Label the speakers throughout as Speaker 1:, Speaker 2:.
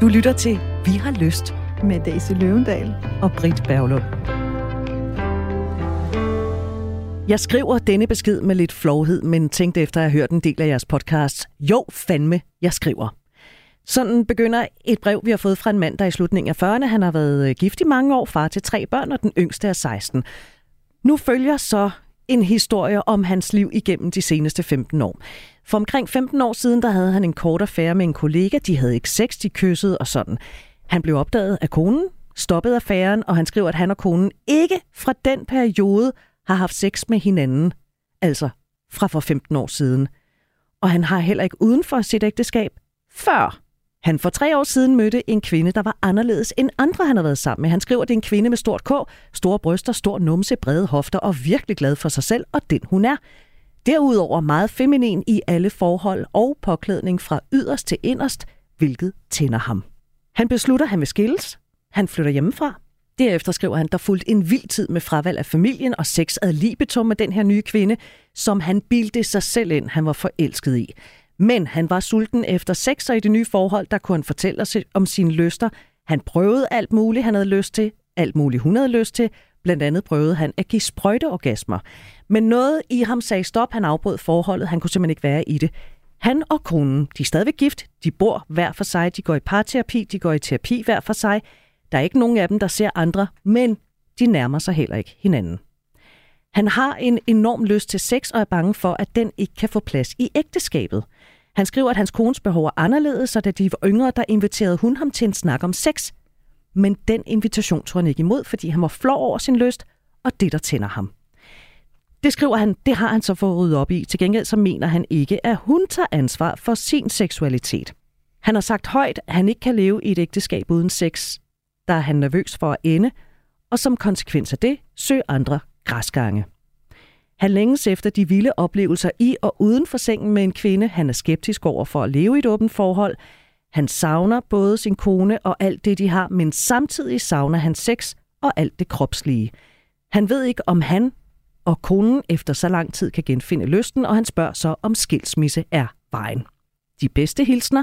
Speaker 1: Du lytter til Vi har lyst
Speaker 2: med Daisy Løvendal
Speaker 1: og Britt Berglund. Jeg skriver denne besked med lidt flovhed, men tænkte efter at have hørt en del af jeres podcast. Jo, fandme, jeg skriver. Sådan begynder et brev, vi har fået fra en mand, der i slutningen af 40'erne. Han har været øh, gift i mange år, far til tre børn, og den yngste er 16. Nu følger så en historie om hans liv igennem de seneste 15 år. For omkring 15 år siden, der havde han en kort affære med en kollega. De havde ikke sex, de kyssede og sådan. Han blev opdaget af konen, stoppede affæren, og han skriver, at han og konen ikke fra den periode har haft sex med hinanden. Altså fra for 15 år siden. Og han har heller ikke uden for sit ægteskab før han for tre år siden mødte en kvinde, der var anderledes end andre, han har været sammen med. Han skriver, at det er en kvinde med stort K, store bryster, stor numse, brede hofter og virkelig glad for sig selv og den hun er. Derudover meget feminin i alle forhold og påklædning fra yderst til inderst, hvilket tænder ham. Han beslutter, at han vil skilles. Han flytter hjemmefra. Derefter skriver han, der fulgte en vild tid med fravalg af familien og sex ad libitum med den her nye kvinde, som han bildte sig selv ind, han var forelsket i. Men han var sulten efter sex, og i det nye forhold, der kunne han fortælle os om sine lyster. Han prøvede alt muligt, han havde lyst til, alt muligt, hun havde lyst til. Blandt andet prøvede han at give sprøjteorgasmer. Men noget i ham sagde stop, han afbrød forholdet, han kunne simpelthen ikke være i det. Han og konen, de er stadigvæk gift, de bor hver for sig, de går i parterapi, de går i terapi hver for sig. Der er ikke nogen af dem, der ser andre, men de nærmer sig heller ikke hinanden. Han har en enorm lyst til sex og er bange for, at den ikke kan få plads i ægteskabet. Han skriver, at hans kones behov er anderledes, så da de var yngre, der inviterede hun ham til en snak om sex. Men den invitation tog han ikke imod, fordi han var flov over sin lyst, og det, der tænder ham. Det skriver han, det har han så fået ryddet op i. Til gengæld så mener han ikke, at hun tager ansvar for sin seksualitet. Han har sagt højt, at han ikke kan leve i et ægteskab uden sex. Der er han nervøs for at ende, og som konsekvens af det søger andre græsgange. Han længes efter de vilde oplevelser i og uden for sengen med en kvinde. Han er skeptisk over for at leve i et åbent forhold. Han savner både sin kone og alt det, de har, men samtidig savner han sex og alt det kropslige. Han ved ikke, om han og konen efter så lang tid kan genfinde lysten, og han spørger så, om skilsmisse er vejen. De bedste hilsner.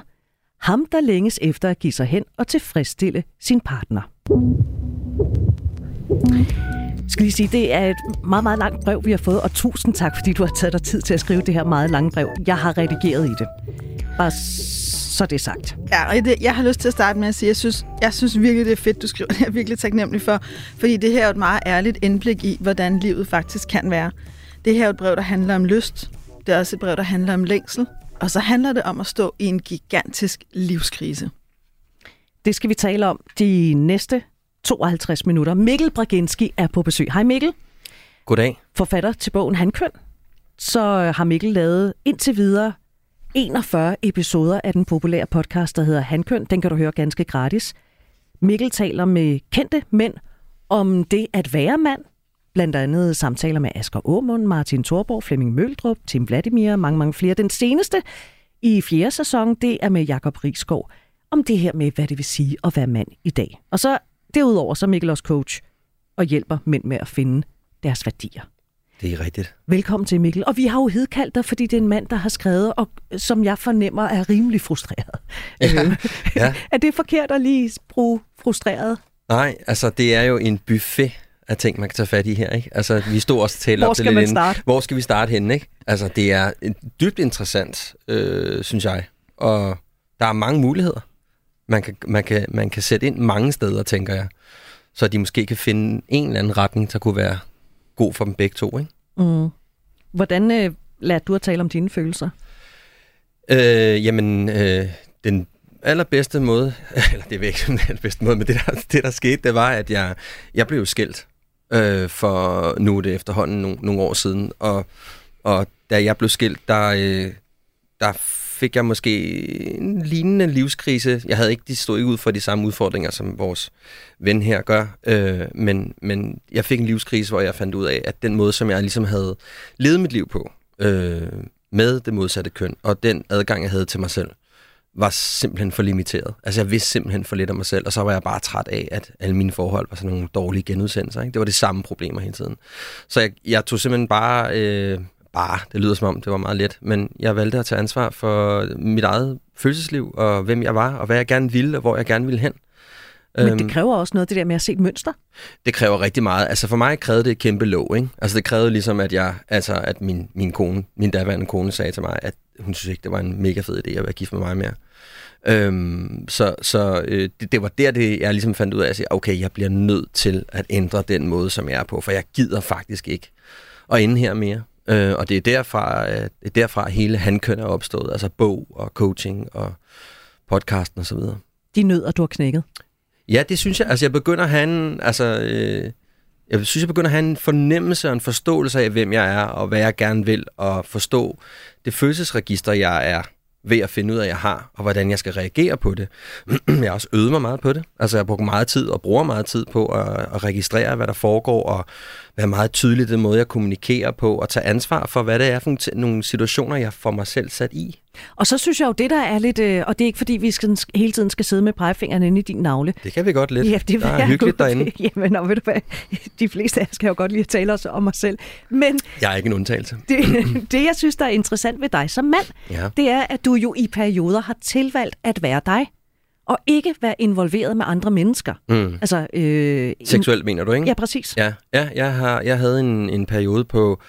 Speaker 1: Ham, der længes efter at give sig hen og tilfredsstille sin partner skal lige sige, det er et meget, meget langt brev, vi har fået, og tusind tak, fordi du har taget dig tid til at skrive det her meget lange brev. Jeg har redigeret i det. Bare så det er sagt.
Speaker 2: Ja, og det, jeg har lyst til at starte med at sige, at jeg synes, jeg synes virkelig, det er fedt, du skriver. Det er jeg virkelig taknemmelig for. Fordi det her er et meget ærligt indblik i, hvordan livet faktisk kan være. Det her er et brev, der handler om lyst. Det er også et brev, der handler om længsel. Og så handler det om at stå i en gigantisk livskrise.
Speaker 1: Det skal vi tale om de næste 52 minutter. Mikkel Braginski er på besøg. Hej Mikkel.
Speaker 3: Goddag.
Speaker 1: Forfatter til bogen Hankøn. Så har Mikkel lavet indtil videre 41 episoder af den populære podcast, der hedder Handkøn. Den kan du høre ganske gratis. Mikkel taler med kendte mænd om det at være mand. Blandt andet samtaler med Asger Aumund, Martin Thorborg, Flemming Møldrup, Tim Vladimir og mange, mange flere. Den seneste i fjerde sæson, det er med Jakob Rigsgaard om det her med, hvad det vil sige at være mand i dag. Og så Derudover så er Mikkel også coach og hjælper mænd med at finde deres værdier.
Speaker 3: Det er rigtigt.
Speaker 1: Velkommen til Mikkel. Og vi har jo hedkaldt dig, fordi det er en mand, der har skrevet, og som jeg fornemmer er rimelig frustreret.
Speaker 3: Ja.
Speaker 1: Øh, ja. er det forkert at lige bruge frustreret?
Speaker 3: Nej, altså det er jo en buffet af ting, man kan tage fat i her. Ikke? Altså, vi stod også til
Speaker 1: Hvor skal man starte?
Speaker 3: Hvor skal vi starte henne? Ikke? Altså, det er dybt interessant, øh, synes jeg. Og der er mange muligheder man kan, man, kan, man kan sætte ind mange steder, tænker jeg. Så de måske kan finde en eller anden retning, der kunne være god for dem begge to. Ikke?
Speaker 1: Mm. Hvordan øh, lærte du at tale om dine følelser?
Speaker 3: Øh, jamen, øh, den allerbedste måde, eller det er ikke den allerbedste måde, men det der, det der skete, det var, at jeg, jeg blev skilt øh, for nu det efterhånden nogle, nogle år siden. Og, og da jeg blev skilt, der, øh, der fik jeg måske en lignende livskrise. Jeg havde ikke, de stod ikke ud for de samme udfordringer, som vores ven her gør, øh, men, men jeg fik en livskrise, hvor jeg fandt ud af, at den måde, som jeg ligesom havde levet mit liv på, øh, med det modsatte køn, og den adgang, jeg havde til mig selv, var simpelthen for limiteret. Altså jeg vidste simpelthen for lidt om mig selv, og så var jeg bare træt af, at alle mine forhold var sådan nogle dårlige genudsendelser. Ikke? Det var det samme problemer hele tiden. Så jeg, jeg tog simpelthen bare... Øh, bare, det lyder som om, det var meget let, men jeg valgte at tage ansvar for mit eget følelsesliv, og hvem jeg var, og hvad jeg gerne ville, og hvor jeg gerne ville hen.
Speaker 1: Men det øhm, kræver også noget, det der med at se et mønster.
Speaker 3: Det kræver rigtig meget. Altså for mig krævede det et kæmpe lov, ikke? Altså det krævede ligesom, at jeg, altså at min, min kone, min daværende kone sagde til mig, at hun synes ikke, det var en mega fed idé at være gift med mig mere. Øhm, så så øh, det, det var der, det, jeg ligesom fandt ud af at sige, okay, jeg bliver nødt til at ændre den måde, som jeg er på, for jeg gider faktisk ikke at ende her mere. Øh, og det er derfra, øh, det er derfra hele handkøn er opstået, altså bog og coaching og podcasten osv.
Speaker 1: De nødder, du har knækket?
Speaker 3: Ja, det synes jeg. Altså, jeg begynder at have en, altså, øh, jeg synes, jeg begynder at have en fornemmelse og en forståelse af, hvem jeg er, og hvad jeg gerne vil, og forstå det følelsesregister, jeg er ved at finde ud af, at jeg har, og hvordan jeg skal reagere på det. jeg har også øvet mig meget på det. Altså, jeg bruger meget tid og bruger meget tid på at, at registrere, hvad der foregår, og være meget tydelig den måde, jeg kommunikerer på, og tage ansvar for, hvad det er for nogle situationer, jeg får mig selv sat i.
Speaker 1: Og så synes jeg jo, det der er lidt, øh, og det er ikke fordi, vi skal, hele tiden skal sidde med pegefingeren inde i din navle.
Speaker 3: Det kan vi godt lidt. Ja, det der er hyggeligt derinde.
Speaker 1: Jamen, og ved du hvad, de fleste af os kan jo godt lide at tale os om os selv. Men
Speaker 3: jeg er ikke en undtagelse.
Speaker 1: Det, det, jeg synes, der er interessant ved dig som mand, ja. det er, at du jo i perioder har tilvalgt at være dig og ikke være involveret med andre mennesker.
Speaker 3: Mm. Altså, øh, Seksuelt mener du, ikke?
Speaker 1: Ja, præcis.
Speaker 3: Ja, ja jeg, har, jeg havde en, en periode på,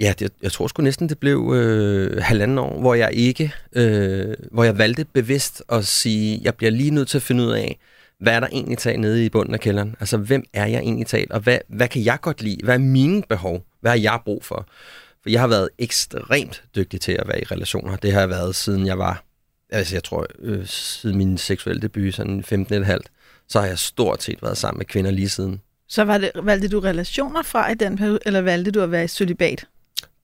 Speaker 3: ja, det, jeg tror sgu næsten, det blev øh, halvanden år, hvor jeg ikke, øh, hvor jeg valgte bevidst at sige, jeg bliver lige nødt til at finde ud af, hvad er der egentlig talt nede i bunden af kælderen? Altså, hvem er jeg egentlig talt, og hvad, hvad kan jeg godt lide? Hvad er mine behov? Hvad har jeg brug for? For jeg har været ekstremt dygtig til at være i relationer. Det har jeg været, siden jeg var altså jeg tror, øh, siden min seksuelle debut, sådan 15,5, så har jeg stort set været sammen med kvinder lige siden.
Speaker 2: Så var det, valgte du relationer fra i den periode, eller valgte du at være i celibat?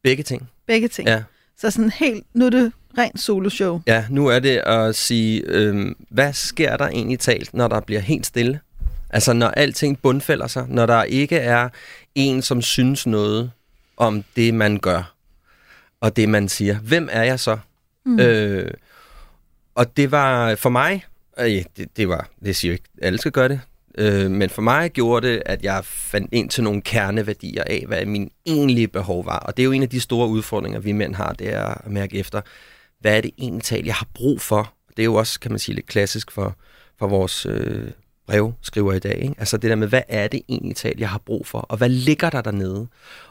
Speaker 3: Begge ting.
Speaker 2: Begge ting?
Speaker 3: Ja.
Speaker 2: Så sådan helt, nu er det rent soloshow?
Speaker 3: Ja, nu er det at sige, øh, hvad sker der egentlig talt, når der bliver helt stille? Altså når alting bundfælder sig, når der ikke er en, som synes noget om det, man gør, og det, man siger. Hvem er jeg så? Mm. Øh, og det var for mig, øh, det, det var, det siger jo ikke, alle skal gøre det, øh, men for mig gjorde det, at jeg fandt ind til nogle kerneværdier af, hvad min egentlige behov var. Og det er jo en af de store udfordringer, vi mænd har, det er at mærke efter, hvad er det egentlig jeg har brug for? Det er jo også, kan man sige, lidt klassisk for, for vores øh, brevskriver i dag. Ikke? Altså det der med, hvad er det egentlig jeg har brug for? Og hvad ligger der dernede?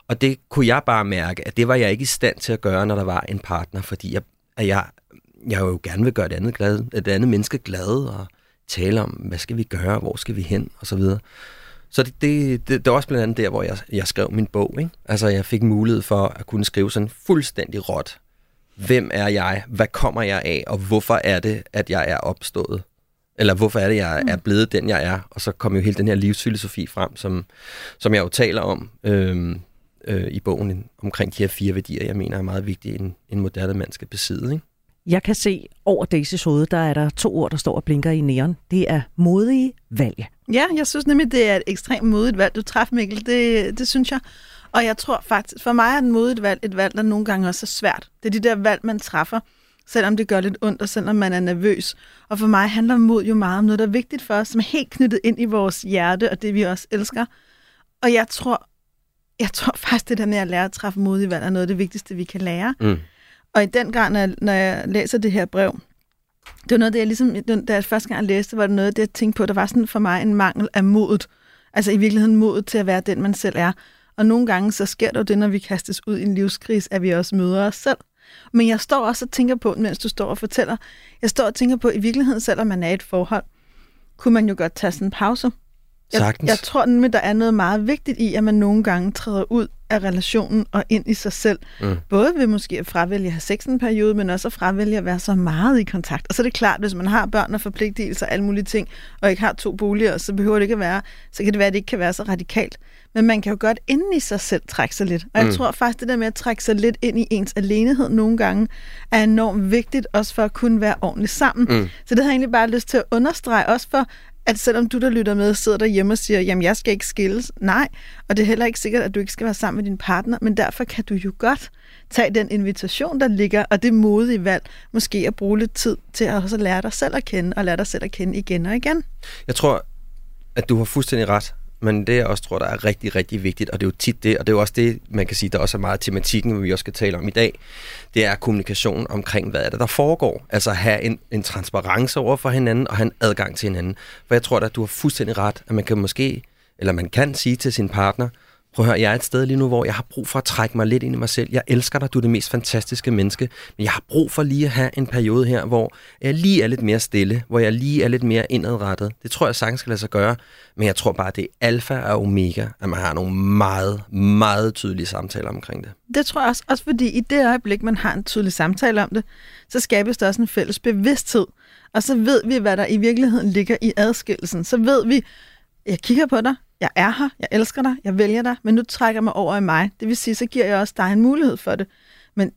Speaker 3: Og det kunne jeg bare mærke, at det var jeg ikke i stand til at gøre, når der var en partner, fordi jeg, at jeg jeg jo gerne vil gøre et andet, glad, et andet menneske glad og tale om, hvad skal vi gøre, hvor skal vi hen, og så videre. Så det, det, det, det var også blandt andet der, hvor jeg, jeg skrev min bog. Ikke? Altså, jeg fik mulighed for at kunne skrive sådan fuldstændig råt. Hvem er jeg? Hvad kommer jeg af? Og hvorfor er det, at jeg er opstået? Eller hvorfor er det, jeg er blevet den, jeg er? Og så kom jo hele den her livsfilosofi frem, som, som jeg jo taler om øh, øh, i bogen omkring de her fire værdier, jeg mener er meget vigtige, en, en moderne mand skal besidde. Ikke?
Speaker 1: Jeg kan se over Daisys hoved, der er der to ord, der står og blinker i næren. Det er modige valg.
Speaker 2: Ja, jeg synes nemlig, det er et ekstremt modigt valg, du træffer, Mikkel. Det, det synes jeg. Og jeg tror faktisk, for mig er et modigt valg et valg, der nogle gange også er svært. Det er de der valg, man træffer, selvom det gør lidt ondt, og selvom man er nervøs. Og for mig handler mod jo meget om noget, der er vigtigt for os, som er helt knyttet ind i vores hjerte, og det vi også elsker. Og jeg tror, jeg tror faktisk, det der med at lære at træffe modige valg, er noget af det vigtigste, vi kan lære. Mm. Og i den gang, når jeg, når jeg læser det her brev, det var noget, det jeg ligesom, da jeg første gang jeg læste, var det noget, det jeg tænkte på, der var sådan for mig en mangel af modet. Altså i virkeligheden modet til at være den, man selv er. Og nogle gange så sker det jo det, når vi kastes ud i en livskris, at vi også møder os selv. Men jeg står også og tænker på, mens du står og fortæller, jeg står og tænker på, i virkeligheden, selvom man er i et forhold, kunne man jo godt tage sådan en pause. Jeg, jeg tror nemlig, der er noget meget vigtigt i, at man nogle gange træder ud af relationen og ind i sig selv. Mm. Både ved måske at fravælge at have sex en periode, men også at fravælge at være så meget i kontakt. Og så er det klart, hvis man har børn og forpligtelser og alle mulige ting, og ikke har to boliger, så behøver det ikke at være, så kan det være, at det ikke kan være så radikalt. Men man kan jo godt inden i sig selv trække sig lidt. Og jeg mm. tror faktisk, det der med at trække sig lidt ind i ens alenehed nogle gange, er enormt vigtigt, også for at kunne være ordentligt sammen. Mm. Så det har jeg egentlig bare lyst til at understrege, også for at selvom du, der lytter med, sidder derhjemme og siger, jamen jeg skal ikke skilles. Nej, og det er heller ikke sikkert, at du ikke skal være sammen med din partner, men derfor kan du jo godt tage den invitation, der ligger, og det modige valg, måske at bruge lidt tid til at også lære dig selv at kende, og lære dig selv at kende igen og igen.
Speaker 3: Jeg tror, at du har fuldstændig ret men det jeg også tror, der er rigtig, rigtig vigtigt, og det er jo tit det, og det er jo også det, man kan sige, der også er meget tematikken, vi også skal tale om i dag, det er kommunikation omkring, hvad er det, der foregår. Altså have en, en transparens over for hinanden, og have en adgang til hinanden. For jeg tror at du har fuldstændig ret, at man kan måske, eller man kan sige til sin partner, prøv at høre, jeg er et sted lige nu, hvor jeg har brug for at trække mig lidt ind i mig selv. Jeg elsker dig, du er det mest fantastiske menneske, men jeg har brug for lige at have en periode her, hvor jeg lige er lidt mere stille, hvor jeg lige er lidt mere indadrettet. Det tror jeg sagtens skal lade sig gøre, men jeg tror bare, det er alfa og omega, at man har nogle meget, meget tydelige samtaler omkring det.
Speaker 2: Det tror jeg også, også fordi i det øjeblik, man har en tydelig samtale om det, så skabes der også en fælles bevidsthed. Og så ved vi, hvad der i virkeligheden ligger i adskillelsen. Så ved vi, jeg kigger på dig, jeg er her, jeg elsker dig, jeg vælger dig, men nu trækker jeg mig over i mig. Det vil sige, så giver jeg også dig en mulighed for det. Men,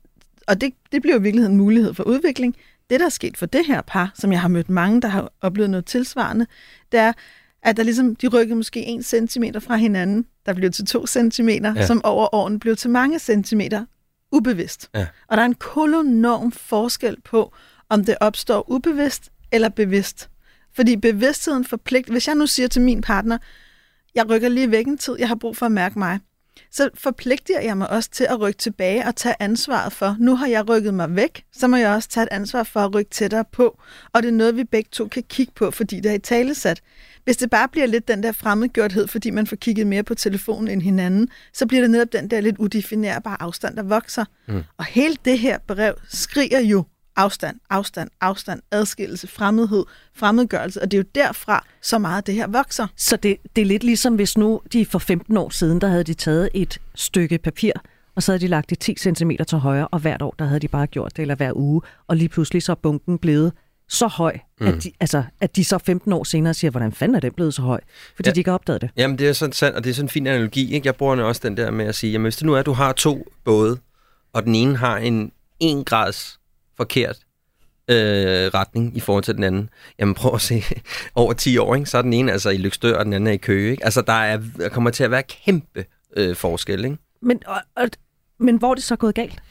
Speaker 2: og det, det bliver i virkeligheden en mulighed for udvikling. Det, der er sket for det her par, som jeg har mødt mange, der har oplevet noget tilsvarende, det er, at der ligesom, de rykkede måske en centimeter fra hinanden, der blev til to centimeter, ja. som over årene blev til mange centimeter, ubevidst. Ja. Og der er en kolonorm forskel på, om det opstår ubevidst eller bevidst. Fordi bevidstheden forpligter, hvis jeg nu siger til min partner, jeg rykker lige væk en tid, jeg har brug for at mærke mig, så forpligter jeg mig også til at rykke tilbage og tage ansvaret for, nu har jeg rykket mig væk, så må jeg også tage et ansvar for at rykke tættere på. Og det er noget, vi begge to kan kigge på, fordi det er i talesat. Hvis det bare bliver lidt den der fremmedgjorthed, fordi man får kigget mere på telefonen end hinanden, så bliver det netop den der lidt udefinerbare afstand, der vokser. Mm. Og hele det her brev skriger jo afstand, afstand, afstand, adskillelse, fremmedhed, fremmedgørelse, og det er jo derfra, så meget det her vokser.
Speaker 1: Så det, det er lidt ligesom, hvis nu de for 15 år siden, der havde de taget et stykke papir, og så havde de lagt det 10 cm til højre, og hvert år, der havde de bare gjort det, eller hver uge, og lige pludselig så er bunken blevet så høj, mm. at, de, altså, at de så 15 år senere siger, hvordan fanden er den blevet så høj? Fordi ja. de ikke har opdaget det.
Speaker 3: Jamen, det er sådan sandt, og det er sådan en fin analogi. Ikke? Jeg bruger også den der med at sige, jamen hvis det nu er, at du har to både, og den ene har en 1 grads forkert øh, retning i forhold til den anden. Jamen prøv at se, over 10 år, ikke? så er den ene altså i Lykstør, og den anden er i Køge. Ikke? Altså der, er, der kommer til at være kæmpe øh, forskel. Ikke?
Speaker 1: Men, og, og, men hvor er det så gået galt?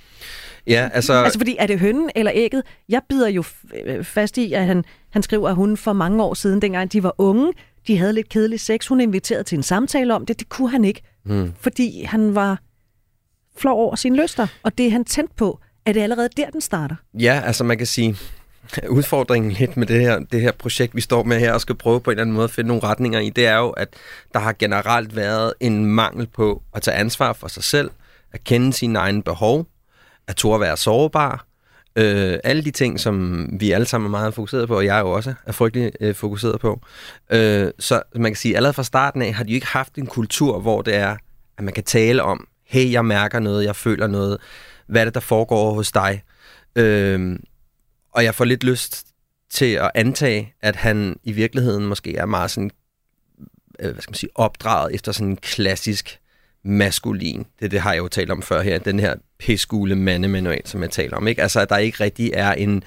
Speaker 3: Ja, altså...
Speaker 1: Altså, fordi er det hønnen eller ægget? Jeg bider jo øh, fast i, at han, han skriver, at hun for mange år siden, dengang de var unge, de havde lidt kedelig sex. Hun inviterede til en samtale om det. Det kunne han ikke, hmm. fordi han var flov over sine lyster. Og det er han tændt på. Er det allerede der, den starter?
Speaker 3: Ja, altså man kan sige, udfordringen lidt med det her, det her projekt, vi står med her og skal prøve på en eller anden måde at finde nogle retninger i, det er jo, at der har generelt været en mangel på at tage ansvar for sig selv, at kende sine egne behov, at turde være sårbar, øh, alle de ting, som vi alle sammen er meget fokuseret på, og jeg jo også er frygtelig øh, fokuseret på. Øh, så man kan sige, at allerede fra starten af har de jo ikke haft en kultur, hvor det er, at man kan tale om, hey, jeg mærker noget, jeg føler noget, hvad er det, der foregår hos dig? Øhm, og jeg får lidt lyst til at antage, at han i virkeligheden måske er meget sådan, øh, hvad skal man sige, opdraget efter sådan en klassisk maskulin. Det, det har jeg jo talt om før her, den her pæskule mandemanual, som jeg taler om. Ikke? Altså, at der ikke rigtig er en,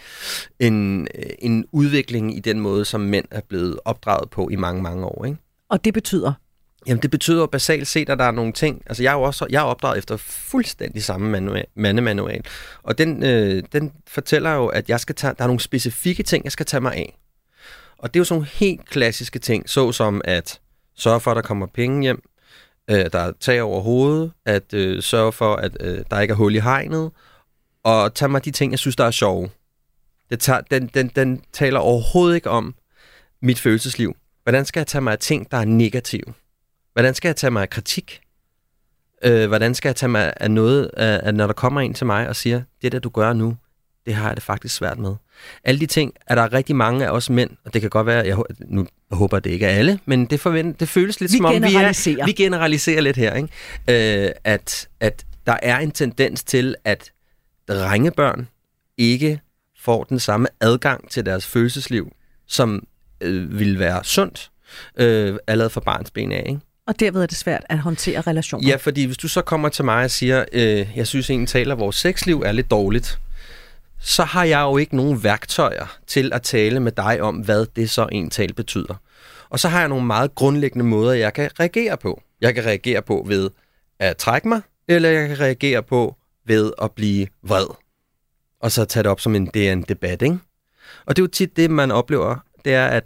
Speaker 3: en, øh, en udvikling i den måde, som mænd er blevet opdraget på i mange, mange år. Ikke?
Speaker 1: Og det betyder?
Speaker 3: Jamen, det betyder jo basalt set, at der er nogle ting... Altså, jeg er jo også jeg er opdraget efter fuldstændig samme manual, mandemanual. Og den, øh, den fortæller jo, at jeg skal tage, der er nogle specifikke ting, jeg skal tage mig af. Og det er jo sådan nogle helt klassiske ting, såsom at sørge for, at der kommer penge hjem, øh, der er tag over hovedet, at øh, sørge for, at øh, der ikke er hul i hegnet, og tage mig de ting, jeg synes, der er sjove. Det tager, den, den, den taler overhovedet ikke om mit følelsesliv. Hvordan skal jeg tage mig af ting, der er negative? Hvordan skal jeg tage mig af kritik? Øh, hvordan skal jeg tage mig af noget, at når der kommer en til mig og siger, det der du gør nu, det har jeg det faktisk svært med. Alle de ting er der rigtig mange af os mænd, og det kan godt være, jeg, nu håber det ikke er alle, men det, forvent, det føles lidt
Speaker 1: vi
Speaker 3: som om,
Speaker 1: vi, er,
Speaker 3: vi generaliserer lidt her, ikke? Øh, at, at der er en tendens til, at drengebørn ikke får den samme adgang til deres følelsesliv, som øh, vil være sundt øh, allerede fra barns ben af. Ikke?
Speaker 1: Og derved er det svært at håndtere relationer.
Speaker 3: Ja, fordi hvis du så kommer til mig og siger, øh, jeg synes en taler, at vores sexliv er lidt dårligt, så har jeg jo ikke nogen værktøjer til at tale med dig om, hvad det så en tal betyder. Og så har jeg nogle meget grundlæggende måder, jeg kan reagere på. Jeg kan reagere på ved at trække mig, eller jeg kan reagere på ved at blive vred. Og så tage det op som en, det er en debat, ikke? Og det er jo tit det, man oplever, det er, at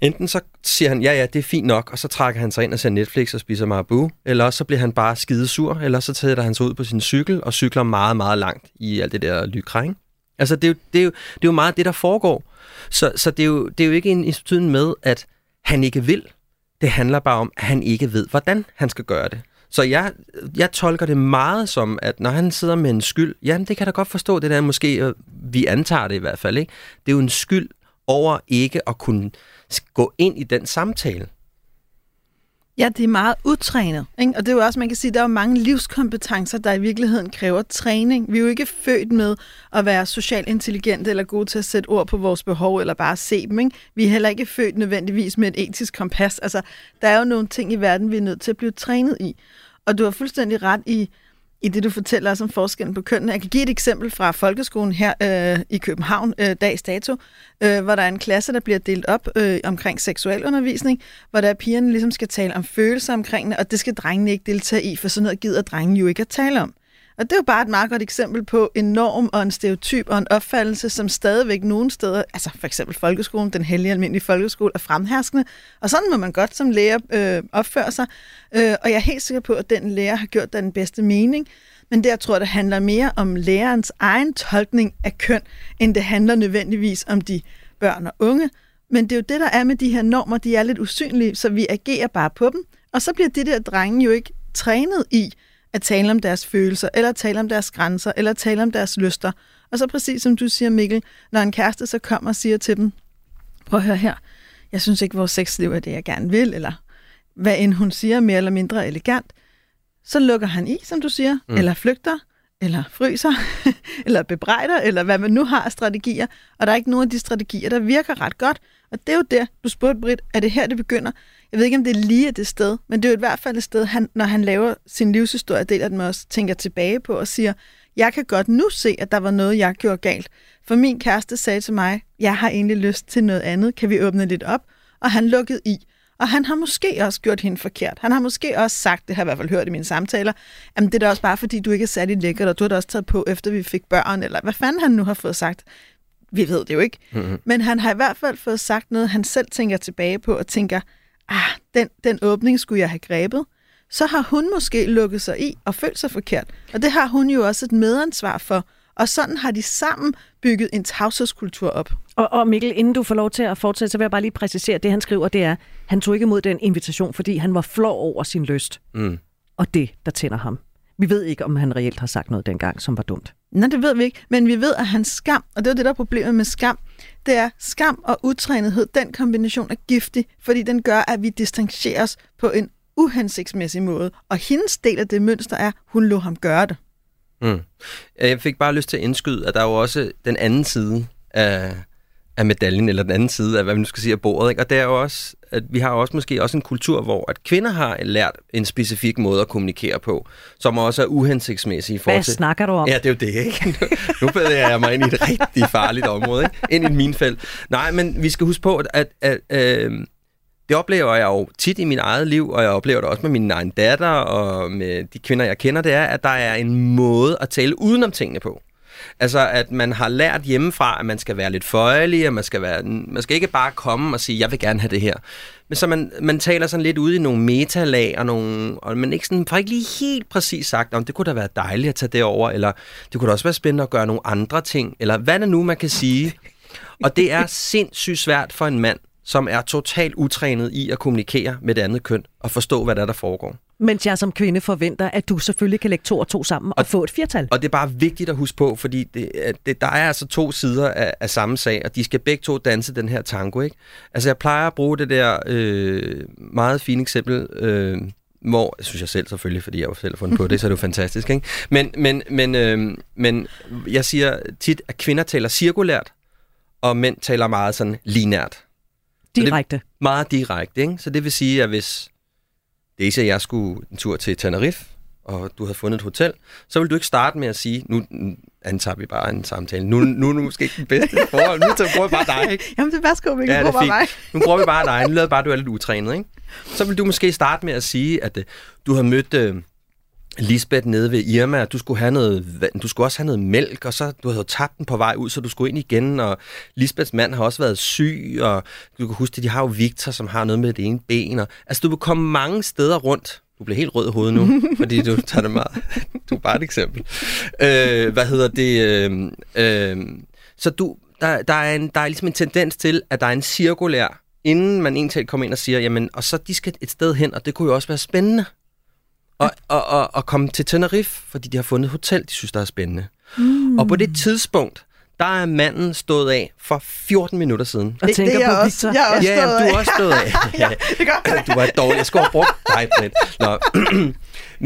Speaker 3: Enten så siger han, ja ja, det er fint nok, og så trækker han sig ind og ser Netflix og spiser Marabu, eller også så bliver han bare skide sur, eller så tager han sig ud på sin cykel og cykler meget, meget langt i alt det der lykra, ikke? Altså, det er, jo, det, er jo, det er jo meget det, der foregår. Så, så det, er jo, det er jo ikke en institution med, at han ikke vil. Det handler bare om, at han ikke ved, hvordan han skal gøre det. Så jeg, jeg tolker det meget som, at når han sidder med en skyld, jamen det kan da godt forstå, det der måske, øh, vi antager det i hvert fald, ikke? Det er jo en skyld over ikke at kunne gå ind i den samtale.
Speaker 2: Ja, det er meget utrænet. Ikke? Og det er jo også, man kan sige, der er jo mange livskompetencer, der i virkeligheden kræver træning. Vi er jo ikke født med at være socialt intelligente eller gode til at sætte ord på vores behov eller bare se dem. Ikke? Vi er heller ikke født nødvendigvis med et etisk kompas. Altså, der er jo nogle ting i verden, vi er nødt til at blive trænet i. Og du har fuldstændig ret i, i det, du fortæller os om forskellen på kønnene. Jeg kan give et eksempel fra folkeskolen her øh, i København, øh, dags dato, øh, hvor der er en klasse, der bliver delt op øh, omkring seksualundervisning, hvor der er pigerne ligesom skal tale om følelser omkring det, og det skal drengene ikke deltage i, for sådan noget gider drengene jo ikke at tale om. Og det er jo bare et meget godt eksempel på en norm og en stereotyp og en opfattelse, som stadigvæk nogle steder, altså for eksempel folkeskolen, den hellige almindelige folkeskole, er fremherskende. Og sådan må man godt som lærer øh, opføre sig. Øh, og jeg er helt sikker på, at den lærer har gjort den bedste mening. Men det, jeg tror, det handler mere om lærerens egen tolkning af køn, end det handler nødvendigvis om de børn og unge. Men det er jo det, der er med de her normer, de er lidt usynlige, så vi agerer bare på dem. Og så bliver de der drenge jo ikke trænet i, at tale om deres følelser, eller tale om deres grænser, eller tale om deres lyster. Og så præcis som du siger, Mikkel, når en kæreste så kommer og siger til dem, prøv at høre her, jeg synes ikke, vores sexliv er det, jeg gerne vil, eller hvad end hun siger, mere eller mindre elegant, så lukker han i, som du siger, mm. eller flygter, eller fryser, eller bebrejder, eller hvad man nu har strategier. Og der er ikke nogen af de strategier, der virker ret godt. Og det er jo der, du spurgte Britt, er det her, det begynder? Jeg ved ikke, om det er lige det sted, men det er jo i hvert fald et sted, han, når han laver sin livshistorie, deler den med os, tænker tilbage på og siger, jeg kan godt nu se, at der var noget, jeg gjorde galt. For min kæreste sagde til mig, jeg har egentlig lyst til noget andet, kan vi åbne lidt op? Og han lukkede i. Og han har måske også gjort hende forkert. Han har måske også sagt, det har jeg i hvert fald hørt i mine samtaler, at det er da også bare fordi, du ikke er særlig lækker, og du har da også taget på, efter vi fik børn, eller hvad fanden han nu har fået sagt. Vi ved det jo ikke. Mm-hmm. Men han har i hvert fald fået sagt noget, han selv tænker tilbage på, og tænker, ah, den, den åbning skulle jeg have grebet. Så har hun måske lukket sig i og følt sig forkert. Og det har hun jo også et medansvar for. Og sådan har de sammen bygget en tavshedskultur op.
Speaker 1: Og, og Mikkel, inden du får lov til at fortsætte, så vil jeg bare lige præcisere, at det han skriver, det er, han tog ikke imod den invitation, fordi han var flov over sin lyst. Mm. Og det, der tænder ham. Vi ved ikke, om han reelt har sagt noget dengang, som var dumt.
Speaker 2: Nej, det ved vi ikke. Men vi ved, at hans skam, og det er det, der er problemet med skam, det er skam og utrænethed. Den kombination er giftig, fordi den gør, at vi distancerer os på en uhensigtsmæssig måde. Og hendes del af det mønster er, hun lå ham gøre det.
Speaker 3: Mm. Jeg fik bare lyst til at indskyde, at der er jo også den anden side af, af medaljen, eller den anden side af, hvad vi nu skal sige, af bordet. Ikke? Og det er jo også, at vi har også måske også en kultur, hvor at kvinder har lært en specifik måde at kommunikere på, som også er uhensigtsmæssig i forhold
Speaker 1: til... Hvad snakker du om?
Speaker 3: Ja, det er jo det, ikke? nu bevæger jeg mig ind i et rigtig farligt område, ikke? Ind i et minefelt. Nej, men vi skal huske på, at, at, at øh, det oplever jeg jo tit i mit eget liv, og jeg oplever det også med min egen datter og med de kvinder, jeg kender, det er, at der er en måde at tale udenom tingene på. Altså, at man har lært hjemmefra, at man skal være lidt føjelig, og man skal, være, man skal ikke bare komme og sige, jeg vil gerne have det her. Men så man, man taler sådan lidt ud i nogle metalag, og, nogle, og man ikke sådan, får ikke lige helt præcis sagt, om det kunne da være dejligt at tage det over, eller det kunne da også være spændende at gøre nogle andre ting, eller hvad det nu, man kan sige. Og det er sindssygt svært for en mand, som er totalt utrænet i at kommunikere med det andet køn, og forstå, hvad der, er, der foregår.
Speaker 1: Mens jeg som kvinde forventer, at du selvfølgelig kan lægge to og to sammen og, og få et firtal.
Speaker 3: Og det er bare vigtigt at huske på, fordi det, det, der er altså to sider af, af samme sag, og de skal begge to danse den her tango. Ikke? Altså jeg plejer at bruge det der øh, meget fine eksempel, øh, hvor, jeg synes jeg selv selvfølgelig, fordi jeg jo selv har fundet på det, så er det jo fantastisk. Ikke? Men, men, men, øh, men jeg siger tit, at kvinder taler cirkulært, og mænd taler meget sådan linært.
Speaker 1: Direkte.
Speaker 3: Det meget direkte, ikke? Så det vil sige, at hvis Daisy og jeg skulle en tur til Tenerife, og du havde fundet et hotel, så vil du ikke starte med at sige, nu antager vi bare en samtale. Nu, nu er du måske ikke den bedste forhold. Nu bruger vi bare dig, ikke?
Speaker 2: Jamen, det er værsgo, vi ja, bruger bare mig.
Speaker 3: Nu bruger vi bare dig. Nu lader bare, du er lidt utrænet, ikke? Så vil du måske starte med at sige, at uh, du har mødt uh, Lisbeth nede ved Irma, du skulle, have noget, vand- du skulle også have noget mælk, og så du havde tabt den på vej ud, så du skulle ind igen, og Lisbeths mand har også været syg, og du kan huske, at de har jo Victor, som har noget med det ene ben, og, altså du vil komme mange steder rundt. Du bliver helt rød i hovedet nu, fordi du tager det meget. Du er bare et eksempel. Øh, hvad hedder det? Øh, øh, så du, der, der, er en, der er ligesom en tendens til, at der er en cirkulær, inden man egentlig kommer ind og siger, jamen, og så de skal et sted hen, og det kunne jo også være spændende. Og, og, og, og komme til Tenerife, fordi de har fundet et hotel, de synes, der er spændende. Mm. Og på det tidspunkt, der er manden stået af for 14 minutter siden.
Speaker 1: Og
Speaker 2: Det-
Speaker 1: tænker
Speaker 2: det er
Speaker 1: på
Speaker 2: jeg også.
Speaker 1: Victor.
Speaker 2: Jeg er også
Speaker 3: Ja, jamen,
Speaker 2: stået
Speaker 3: du
Speaker 2: af.
Speaker 3: er også stået af.
Speaker 2: ja, det gør.
Speaker 3: Du var dårlig. Jeg skulle have brugt dig, Britt. Nå.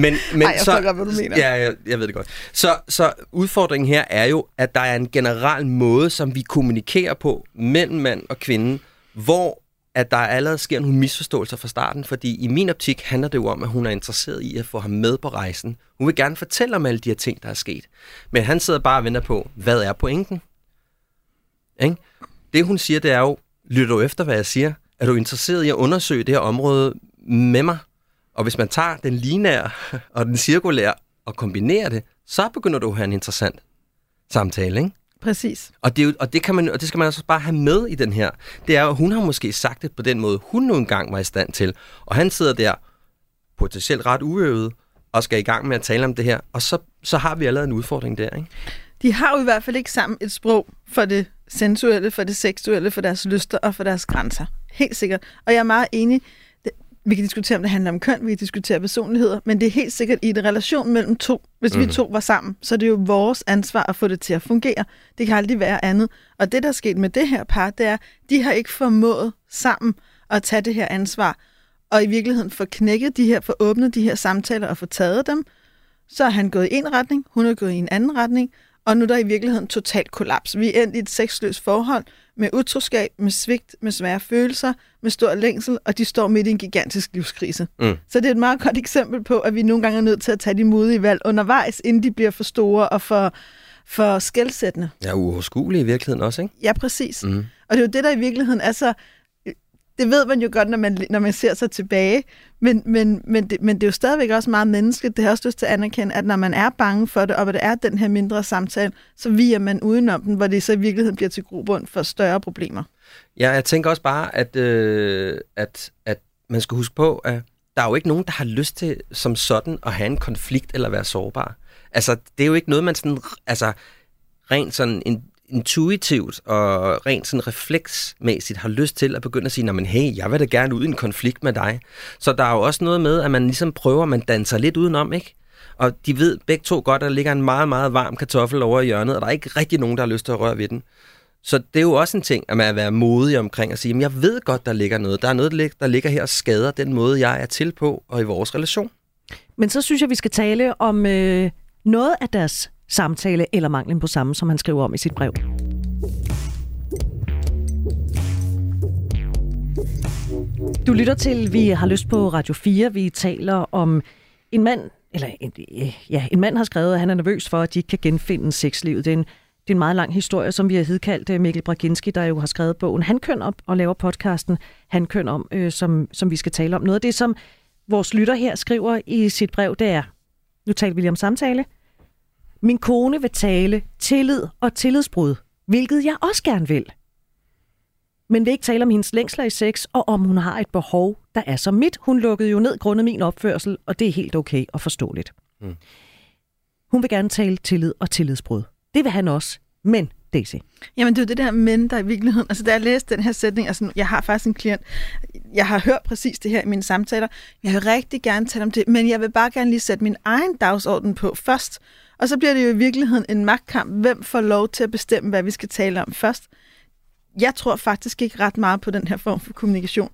Speaker 3: men, men
Speaker 2: Ej, jeg
Speaker 3: så,
Speaker 2: forstår godt, hvad du mener.
Speaker 3: Ja, jeg, jeg ved det godt. Så, så udfordringen her er jo, at der er en generel måde, som vi kommunikerer på mellem mand og kvinde, hvor at der allerede sker nogle misforståelser fra starten, fordi i min optik handler det jo om, at hun er interesseret i at få ham med på rejsen. Hun vil gerne fortælle om alle de her ting, der er sket. Men han sidder bare og venter på, hvad er pointen? Ikke? Det hun siger, det er jo, lytter du efter, hvad jeg siger? Er du interesseret i at undersøge det her område med mig? Og hvis man tager den lineære og den cirkulære og kombinerer det, så begynder du at have en interessant samtale, ikke?
Speaker 2: Præcis.
Speaker 3: Og det, og, det kan man, og det skal man altså bare have med i den her. Det er at hun har måske sagt det på den måde, hun nu engang var i stand til. Og han sidder der potentielt ret uøvet og skal i gang med at tale om det her. Og så, så har vi allerede en udfordring der, ikke?
Speaker 2: De har jo i hvert fald ikke sammen et sprog for det sensuelle, for det seksuelle, for deres lyster og for deres grænser. Helt sikkert. Og jeg er meget enig. Vi kan diskutere, om det handler om køn, vi kan diskutere personligheder, men det er helt sikkert i en relation mellem to. Hvis mm. vi to var sammen, så er det jo vores ansvar at få det til at fungere. Det kan aldrig være andet. Og det, der er sket med det her par, det er, de har ikke formået sammen at tage det her ansvar, og i virkeligheden få knækket de her, få åbnet de her samtaler og få taget dem, så er han gået i en retning, hun er gået i en anden retning, og nu er der i virkeligheden totalt kollaps. Vi er endt i et sexløst forhold med utroskab, med svigt, med svære følelser, med stor længsel, og de står midt i en gigantisk livskrise.
Speaker 3: Mm.
Speaker 2: Så det er et meget godt eksempel på, at vi nogle gange er nødt til at tage de modige valg undervejs, inden de bliver for store og for, for skældsættende.
Speaker 3: Ja, uoverskuelig i virkeligheden også, ikke?
Speaker 2: Ja, præcis.
Speaker 3: Mm.
Speaker 2: Og det er jo det, der i virkeligheden er så... Det ved man jo godt, når man, når man ser sig tilbage, men, men, men, det, men det er jo stadigvæk også meget menneskeligt. Det har også lyst til at anerkende, at når man er bange for det, og hvor det er den her mindre samtale, så viger man udenom den, hvor det så i virkeligheden bliver til grobund for større problemer.
Speaker 3: Ja, jeg tænker også bare, at, øh, at, at man skal huske på, at der er jo ikke nogen, der har lyst til som sådan at have en konflikt eller være sårbar. Altså, det er jo ikke noget, man sådan, altså, rent sådan en intuitivt og rent sådan refleksmæssigt har lyst til at begynde at sige, men hey, jeg vil da gerne ud i en konflikt med dig. Så der er jo også noget med, at man ligesom prøver, at man danser lidt udenom, ikke? Og de ved begge to godt, at der ligger en meget, meget varm kartoffel over i hjørnet, og der er ikke rigtig nogen, der har lyst til at røre ved den. Så det er jo også en ting, at man er være modig omkring at sige, jeg ved godt, der ligger noget. Der er noget, der der ligger her og skader den måde, jeg er til på og i vores relation.
Speaker 1: Men så synes jeg, vi skal tale om øh, noget af deres samtale, eller manglen på samme, som han skriver om i sit brev. Du lytter til, vi har lyst på Radio 4. Vi taler om en mand, eller en, ja, en mand har skrevet, at han er nervøs for, at de ikke kan genfinde sexlivet. Det er en, det er en meget lang historie, som vi har hedkaldt øh, Mikkel Braginski, der jo har skrevet bogen Han køn op og laver podcasten Han køn om, øh, som, som vi skal tale om. Noget af det, som vores lytter her skriver i sit brev, det er, nu taler vi lige om samtale, min kone vil tale tillid og tillidsbrud, hvilket jeg også gerne vil. Men vil ikke tale om hendes længsler i sex, og om hun har et behov, der er som mit. Hun lukkede jo ned grundet min opførsel, og det er helt okay og forståeligt.
Speaker 3: Mm.
Speaker 2: Hun vil gerne tale tillid og tillidsbrud. Det vil han også. Men, Daisy.
Speaker 4: Jamen, det er jo det der men, der i virkeligheden... Altså, da jeg læste den her sætning, altså, jeg har faktisk en klient, jeg har hørt præcis det her i mine samtaler, jeg vil rigtig gerne tale om det, men jeg vil bare gerne lige sætte min egen dagsorden på først. Og så bliver det jo i virkeligheden en magtkamp. Hvem får lov til at bestemme, hvad vi skal tale om først? Jeg tror faktisk ikke ret meget på den her form for kommunikation.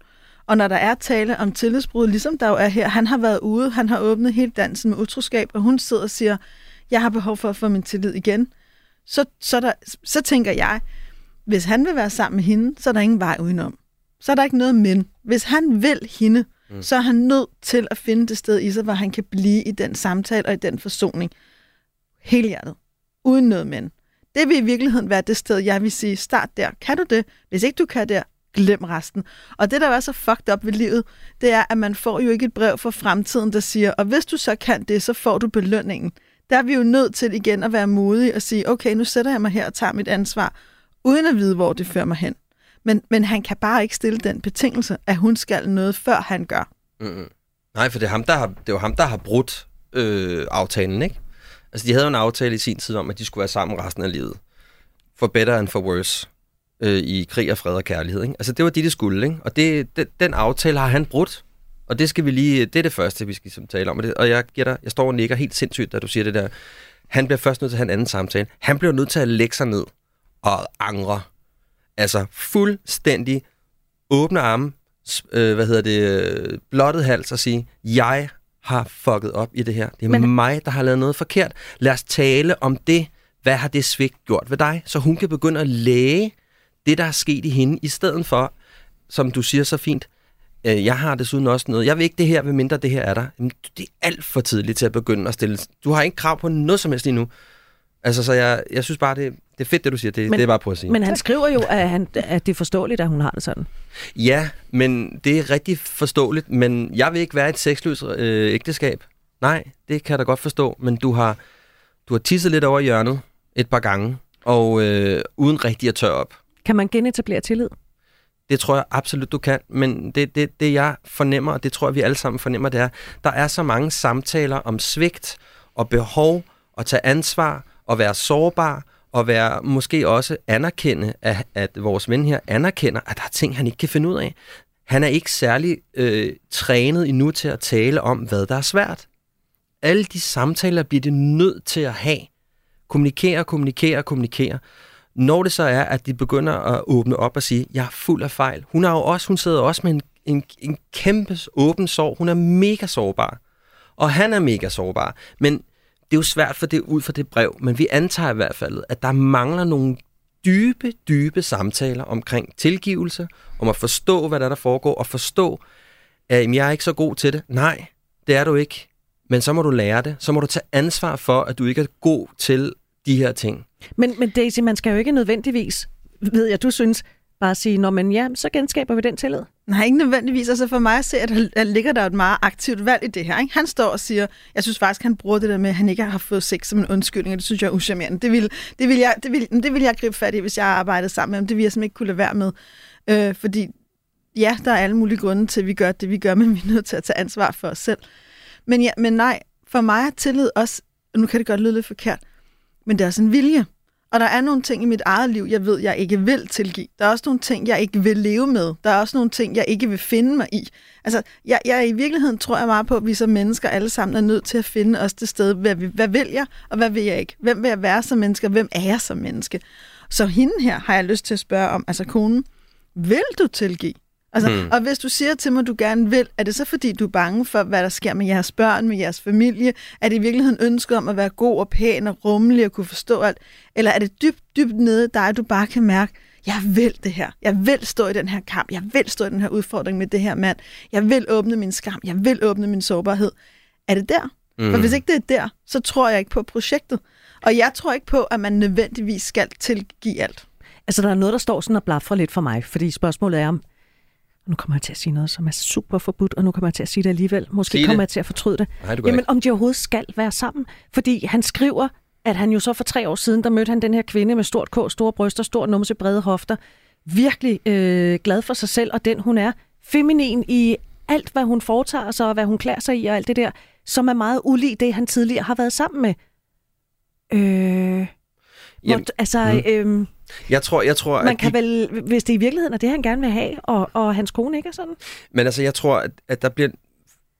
Speaker 4: Og når der er tale om tillidsbrud, ligesom der jo er her, han har været ude, han har åbnet hele dansen med utroskab, og hun sidder og siger, jeg har behov for at få min tillid igen. Så, så, der, så tænker jeg, hvis han vil være sammen med hende, så er der ingen vej udenom. Så er der ikke noget men. Hvis han vil hende, mm. så er han nødt til at finde det sted i sig, hvor han kan blive i den samtale og i den forsoning. Hele hjertet. Uden noget men. Det vil i virkeligheden være det sted, jeg vil sige, start der. Kan du det? Hvis ikke du kan der,
Speaker 2: glem resten. Og det, der er så fucked up ved livet, det er, at man får jo ikke et brev fra fremtiden, der siger, og hvis du så kan det, så får du belønningen. Der er vi jo nødt til igen at være modige og sige, okay, nu sætter jeg mig her og tager mit ansvar, uden at vide, hvor det fører mig hen. Men, men han kan bare ikke stille den betingelse, at hun skal noget, før han gør.
Speaker 3: Mm-hmm. Nej, for det er, ham, der har, det er jo ham, der har brudt øh, aftalen, ikke? Altså, de havde jo en aftale i sin tid om, at de skulle være sammen resten af livet. For better and for worse. Øh, I krig og fred og kærlighed, ikke? Altså, det var det, de skulle, ikke? Og det, det, den aftale har han brudt. Og det skal vi lige, det er det første, vi skal ligesom tale om. Og jeg gætter, jeg står og nikker helt sindssygt, da du siger det der. Han bliver først nødt til at have en anden samtale. Han bliver nødt til at lægge sig ned og angre. Altså fuldstændig åbne arme, øh, hvad hedder det, øh, blottet hals og sige, jeg har fucket op i det her. Det er Men... mig, der har lavet noget forkert. Lad os tale om det. Hvad har det svigt gjort ved dig? Så hun kan begynde at læge det, der er sket i hende, i stedet for, som du siger så fint, øh, jeg har desuden også noget. Jeg vil ikke det her, ved mindre det her er der. Jamen, det er alt for tidligt til at begynde at stille. Du har ikke krav på noget som helst endnu. Altså, så jeg, jeg synes bare, det, det er fedt, det du siger. Det, men, det er bare på at sige.
Speaker 1: Men han skriver jo, at, han, at det er forståeligt, at hun har det sådan.
Speaker 3: Ja, men det er rigtig forståeligt. Men jeg vil ikke være et sexløst øh, ægteskab. Nej, det kan jeg da godt forstå. Men du har, du har tisset lidt over hjørnet et par gange, og øh, uden rigtig at tørre op.
Speaker 1: Kan man genetablere tillid?
Speaker 3: Det tror jeg absolut, du kan. Men det, det, det jeg fornemmer, og det tror jeg, vi alle sammen fornemmer, det er, der er så mange samtaler om svigt og behov og tage ansvar at være sårbar og være måske også anerkende, at, at vores ven her anerkender, at der er ting, han ikke kan finde ud af. Han er ikke særlig øh, trænet endnu til at tale om, hvad der er svært. Alle de samtaler bliver det nødt til at have. Kommunikere, kommunikere, kommunikere. Når det så er, at de begynder at åbne op og sige, jeg er fuld af fejl. Hun, har jo også, hun sidder også med en, en, en kæmpe åben sorg. Hun er mega sårbar. Og han er mega sårbar. Men det er jo svært for det ud fra det brev, men vi antager i hvert fald, at der mangler nogle dybe, dybe samtaler omkring tilgivelse, om at forstå, hvad der, er, der foregår, og forstå, at jeg er ikke så god til det. Nej, det er du ikke. Men så må du lære det. Så må du tage ansvar for, at du ikke er god til de her ting.
Speaker 1: Men, men Daisy, man skal jo ikke nødvendigvis, ved jeg, du synes, bare sige, når man ja, så genskaber vi den tillid.
Speaker 2: Nej, ikke nødvendigvis. Altså for mig at se, at der ligger der et meget aktivt valg i det her. Ikke? Han står og siger, jeg synes faktisk, han bruger det der med, at han ikke har fået sex som en undskyldning, og det synes jeg er uschammerende. Det vil, det vil, jeg, det vil, det vil jeg gribe fat i, hvis jeg arbejdede sammen med ham. Det vil jeg simpelthen ikke kunne lade være med. Øh, fordi ja, der er alle mulige grunde til, at vi gør det, vi gør, men vi er nødt til at tage ansvar for os selv. Men, ja, men nej, for mig er tillid også, og nu kan det godt lyde lidt forkert, men det er også en vilje. Og der er nogle ting i mit eget liv, jeg ved, jeg ikke vil tilgive. Der er også nogle ting, jeg ikke vil leve med. Der er også nogle ting, jeg ikke vil finde mig i. Altså, jeg, jeg i virkeligheden tror jeg meget på, at vi som mennesker alle sammen er nødt til at finde os det sted, hvad, hvad vil jeg, og hvad vil jeg ikke? Hvem vil jeg være som menneske, og hvem er jeg som menneske? Så hende her har jeg lyst til at spørge om, altså konen, vil du tilgive? Altså, hmm. Og hvis du siger til mig, at du gerne vil, er det så fordi, du er bange for, hvad der sker med jeres børn, med jeres familie? Er det i virkeligheden ønsket om at være god og pæn og rummelig og kunne forstå alt? Eller er det dybt, dybt nede dig, du bare kan mærke, jeg vil det her. Jeg vil stå i den her kamp. Jeg vil stå i den her udfordring med det her mand. Jeg vil åbne min skam. Jeg vil åbne min sårbarhed. Er det der? Mm. For hvis ikke det er der, så tror jeg ikke på projektet. Og jeg tror ikke på, at man nødvendigvis skal tilgive alt.
Speaker 1: Altså, der er noget, der står sådan og blaffer lidt for mig, fordi spørgsmålet er, om nu kommer jeg til at sige noget, som er super forbudt, og nu kommer jeg til at sige det alligevel. Måske kommer jeg til at fortryde det.
Speaker 3: Nej, det
Speaker 1: Jamen,
Speaker 3: ikke.
Speaker 1: om de overhovedet skal være sammen. Fordi han skriver, at han jo så for tre år siden, der mødte han den her kvinde med stort k, store bryster, stor numse, brede hofter. Virkelig øh, glad for sig selv, og den hun er. Feminin i alt, hvad hun foretager sig, og hvad hun klæder sig i, og alt det der, som er meget ulig det, han tidligere har været sammen med. Øh, Jamen, hvor, altså, mm. øh,
Speaker 3: jeg tror, jeg tror,
Speaker 1: Man kan de... vel, hvis det i virkeligheden er det, han gerne vil have, og, og hans kone ikke er sådan.
Speaker 3: Men altså, jeg tror, at, at der bliver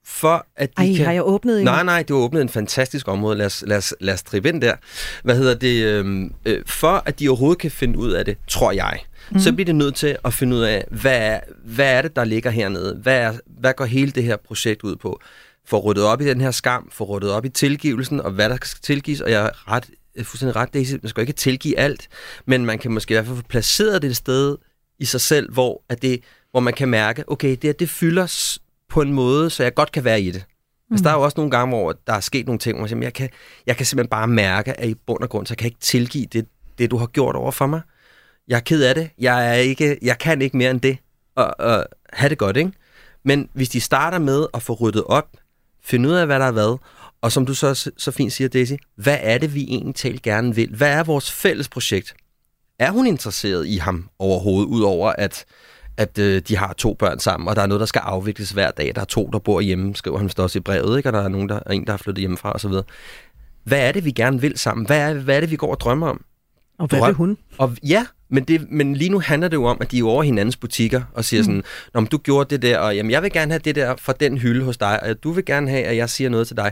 Speaker 3: for at
Speaker 1: de Ej,
Speaker 3: kan...
Speaker 1: har jeg åbnet en...
Speaker 3: Nej, nej, du har åbnet en fantastisk område. Lad os, lad os, lad os drive ind der. Hvad hedder det? Øhm, øh, for at de overhovedet kan finde ud af det, tror jeg, mm. så bliver det nødt til at finde ud af, hvad er, hvad er det, der ligger hernede? Hvad, er, hvad går hele det her projekt ud på? Få ryddet op i den her skam, få ryddet op i tilgivelsen, og hvad der skal tilgives, og jeg er ret fuldstændig ret, Daisy. Man skal ikke tilgive alt, men man kan måske i hvert fald få placeret det et sted i sig selv, hvor, at det, hvor man kan mærke, okay, det, det fylder på en måde, så jeg godt kan være i det. Mm. Altså, der er jo også nogle gange, hvor der er sket nogle ting, hvor man siger, jeg kan, jeg kan simpelthen bare mærke, at i bund og grund, så kan jeg ikke tilgive det, det, du har gjort over for mig. Jeg er ked af det. Jeg, er ikke, jeg kan ikke mere end det. og, og have det godt, ikke? Men hvis de starter med at få ryddet op, finde ud af, hvad der er hvad, og som du så, så fint siger, Daisy, hvad er det, vi egentlig talt gerne vil? Hvad er vores fælles projekt? Er hun interesseret i ham overhovedet, udover at, at øh, de har to børn sammen, og der er noget, der skal afvikles hver dag. Der er to, der bor hjemme, skriver han også i brevet, ikke? og der er nogen, der er en, der har flyttet hjemmefra osv. Hvad er det, vi gerne vil sammen? Hvad er, hvad er det, vi går og drømmer om?
Speaker 1: Og hvad vil hun?
Speaker 3: Og, ja, men, det, men lige nu handler det jo om, at de er over hinandens butikker og siger mm. sådan, Nå, du gjorde det der, og jamen, jeg vil gerne have det der fra den hylde hos dig, og du vil gerne have, at jeg siger noget til dig.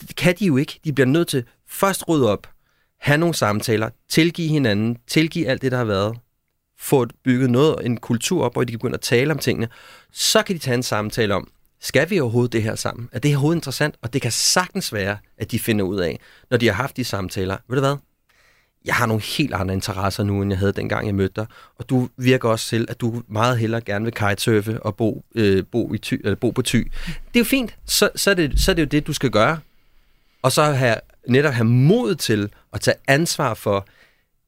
Speaker 3: Det kan de jo ikke. De bliver nødt til først rydde op, have nogle samtaler, tilgive hinanden, tilgive alt det, der har været, få bygget noget, en kultur op, hvor de kan begynde at tale om tingene. Så kan de tage en samtale om, skal vi overhovedet det her sammen? Er det her overhovedet interessant? Og det kan sagtens være, at de finder ud af, når de har haft de samtaler. Ved du hvad? jeg har nogle helt andre interesser nu, end jeg havde dengang, jeg mødte dig. Og du virker også til, at du meget hellere gerne vil kitesurfe og bo, øh, bo, i ty, eller bo på ty. Det er jo fint. Så, så, er det, så er det jo det, du skal gøre. Og så have, netop have mod til at tage ansvar for,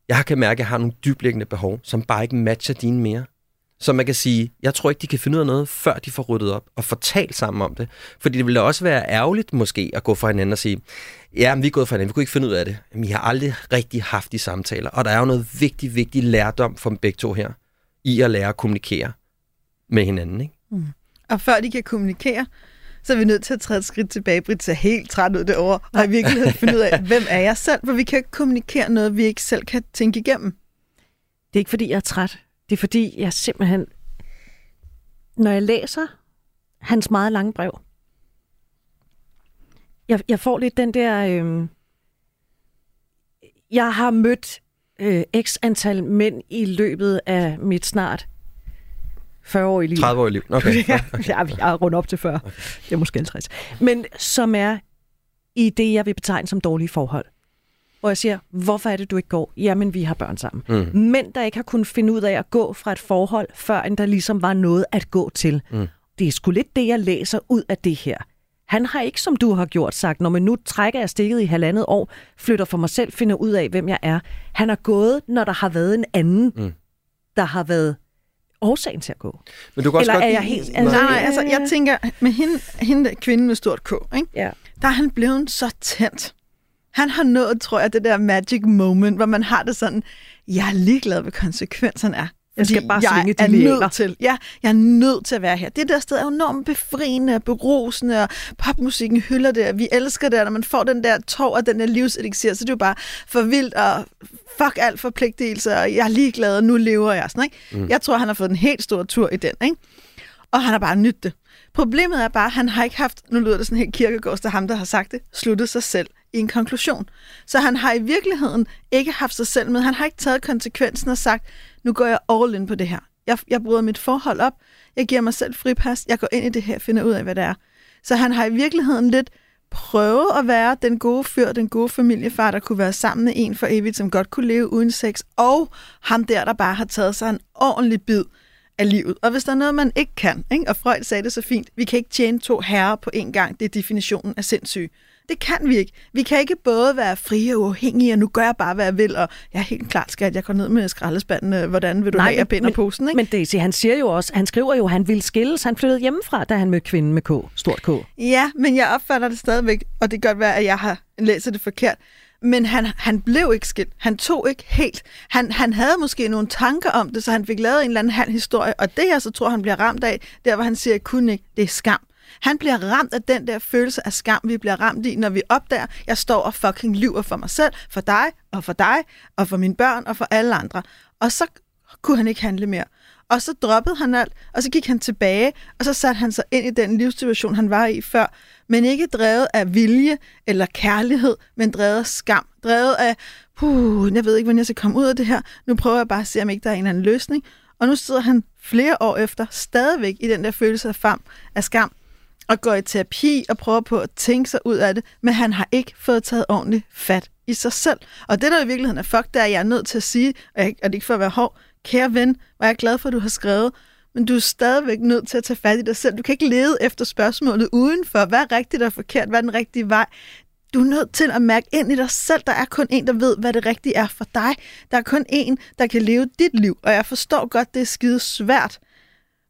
Speaker 3: jeg kan mærke, at jeg har nogle dybliggende behov, som bare ikke matcher dine mere. Så man kan sige, jeg tror ikke, de kan finde ud af noget, før de får ryddet op og får talt sammen om det. Fordi det ville også være ærgerligt måske at gå fra hinanden og sige, ja, men vi er gået fra hinanden, vi kunne ikke finde ud af det. Men I har aldrig rigtig haft de samtaler. Og der er jo noget vigtig, vigtig lærdom for dem begge to her, i at lære at kommunikere med hinanden. Ikke? Mm.
Speaker 2: Og før de kan kommunikere, så er vi nødt til at træde et skridt tilbage. Britt ser helt træt ud det over, og i virkeligheden finde ud af, hvem er jeg selv? For vi kan ikke kommunikere noget, vi ikke selv kan tænke igennem.
Speaker 1: Det er ikke, fordi jeg er træt. Det er fordi, jeg simpelthen, når jeg læser hans meget lange brev, jeg, jeg får lidt den der... Øh, jeg har mødt øh, x antal mænd i løbet af mit snart 40 år i liv.
Speaker 3: 30 år i liv. Okay.
Speaker 1: ja, okay. jeg, jeg er rundt op til 40. Okay. Det er måske 50. Men som er i det, jeg vil betegne som dårlige forhold hvor jeg siger, hvorfor er det, du ikke går? Jamen, vi har børn sammen. Mm. Mænd, der ikke har kunnet finde ud af at gå fra et forhold, før end der ligesom var noget at gå til. Mm. Det er sgu lidt det, jeg læser ud af det her. Han har ikke, som du har gjort, sagt, når man nu trækker jeg stikket i halvandet år, flytter for mig selv, finder ud af, hvem jeg er. Han har gået, når der har været en anden, mm. der har været årsagen til at gå.
Speaker 3: Men du kan også
Speaker 2: Eller
Speaker 3: godt...
Speaker 2: er jeg helt... Altså, nej, altså, jeg tænker, med hende, hende der kvinde med stort K, ikke?
Speaker 1: Ja.
Speaker 2: der er han blevet så tændt. Han har nået, tror jeg, det der magic moment, hvor man har det sådan, jeg er ligeglad, hvad konsekvenserne er.
Speaker 1: Jeg skal bare svinge de
Speaker 2: er
Speaker 1: læler.
Speaker 2: nødt til, ja, jeg er nødt til at være her. Det der sted er enormt befriende og berusende, og popmusikken hylder det, og vi elsker det, og når man får den der tår og den der livselixir, så det er jo bare for vildt, og fuck alt forpligtelse, og jeg er ligeglad, og nu lever jeg. Sådan, ikke? Mm. Jeg tror, han har fået en helt stor tur i den, ikke? og han har bare nydt det. Problemet er bare, at han har ikke haft, nu lyder det sådan helt kirkegårds, der ham, der har sagt det, sluttet sig selv i en konklusion. Så han har i virkeligheden ikke haft sig selv med. Han har ikke taget konsekvensen og sagt, nu går jeg all in på det her. Jeg, jeg bryder mit forhold op. Jeg giver mig selv fripas. Jeg går ind i det her og finder ud af, hvad det er. Så han har i virkeligheden lidt prøvet at være den gode fyr, den gode familiefar, der kunne være sammen med en for evigt, som godt kunne leve uden sex, og ham der, der bare har taget sig en ordentlig bid af livet. Og hvis der er noget, man ikke kan, ikke? og Freud sagde det så fint, vi kan ikke tjene to herrer på en gang, det er definitionen af sindssyg. Det kan vi ikke. Vi kan ikke både være frie og uafhængige, og nu gør jeg bare, hvad jeg vil, og jeg er helt klart, skat, jeg går ned med skraldespanden. øh, Hvordan vil du Nej, have, jeg binder
Speaker 1: men,
Speaker 2: posen? Ikke?
Speaker 1: Men Daisy, han siger jo også, han skriver jo, at han ville skilles. Han flyttede hjemmefra, da han mødte kvinden med K, stort K.
Speaker 2: Ja, men jeg opfatter det stadigvæk, og det kan godt være, at jeg har læst det forkert. Men han, han blev ikke skilt. Han tog ikke helt. Han, han havde måske nogle tanker om det, så han fik lavet en eller anden halv historie. Og det jeg så tror, han bliver ramt af, der hvor han siger, jeg kunne ikke, det er skam. Han bliver ramt af den der følelse af skam, vi bliver ramt i, når vi opdager, jeg står og fucking lyver for mig selv, for dig, og for dig, og for mine børn, og for alle andre. Og så kunne han ikke handle mere. Og så droppede han alt, og så gik han tilbage, og så satte han sig ind i den livssituation, han var i før, men ikke drevet af vilje eller kærlighed, men drevet af skam, drevet af, puh, jeg ved ikke, hvordan jeg skal komme ud af det her, nu prøver jeg bare at se, om ikke der er en eller anden løsning. Og nu sidder han flere år efter stadigvæk i den der følelse af, fam, af skam, og går i terapi og prøver på at tænke sig ud af det, men han har ikke fået taget ordentligt fat i sig selv. Og det, der i virkeligheden er fuck, det er, at jeg er nødt til at sige, og, jeg, og det er ikke for at være hård, kære ven, hvor jeg er glad for, at du har skrevet, men du er stadigvæk nødt til at tage fat i dig selv. Du kan ikke lede efter spørgsmålet udenfor. Hvad er rigtigt og forkert? Hvad er den rigtige vej? Du er nødt til at mærke ind i dig selv. Der er kun en, der ved, hvad det rigtige er for dig. Der er kun en, der kan leve dit liv. Og jeg forstår godt, det er skide svært.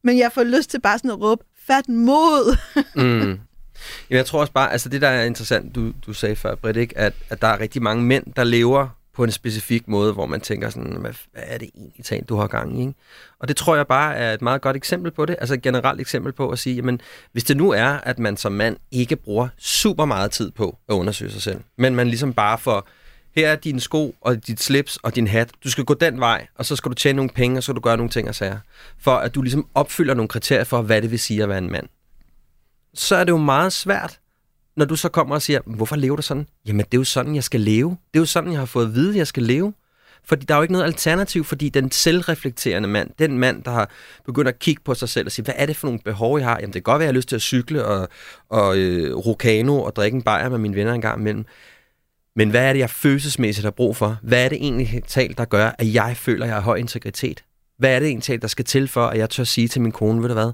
Speaker 2: Men jeg får lyst til bare sådan at råbe, fat mod.
Speaker 3: mm. Jeg tror også bare, altså det der er interessant, du, du sagde før, Britt, ikke? At, at der er rigtig mange mænd, der lever på en specifik måde, hvor man tænker sådan, hvad, hvad er det egentlig talt, du har gang i? Ikke? Og det tror jeg bare er et meget godt eksempel på det, altså et generelt eksempel på at sige, jamen, hvis det nu er, at man som mand ikke bruger super meget tid på at undersøge sig selv, men man ligesom bare får, her er dine sko og dit slips og din hat, du skal gå den vej, og så skal du tjene nogle penge, og så skal du gøre nogle ting og sager, for at du ligesom opfylder nogle kriterier for, hvad det vil sige at være en mand. Så er det jo meget svært når du så kommer og siger, hvorfor lever du sådan? Jamen, det er jo sådan, jeg skal leve. Det er jo sådan, jeg har fået at vide, jeg skal leve. Fordi der er jo ikke noget alternativ, fordi den selvreflekterende mand, den mand, der har begyndt at kigge på sig selv og sige, hvad er det for nogle behov, jeg har? Jamen, det kan godt være, at jeg har lyst til at cykle og, og øh, rokano og drikke en bajer med mine venner en gang imellem. Men hvad er det, jeg følelsesmæssigt har brug for? Hvad er det egentlig talt, der gør, at jeg føler, at jeg har høj integritet? Hvad er det egentlig, der skal til for, at jeg tør sige til min kone, ved du hvad,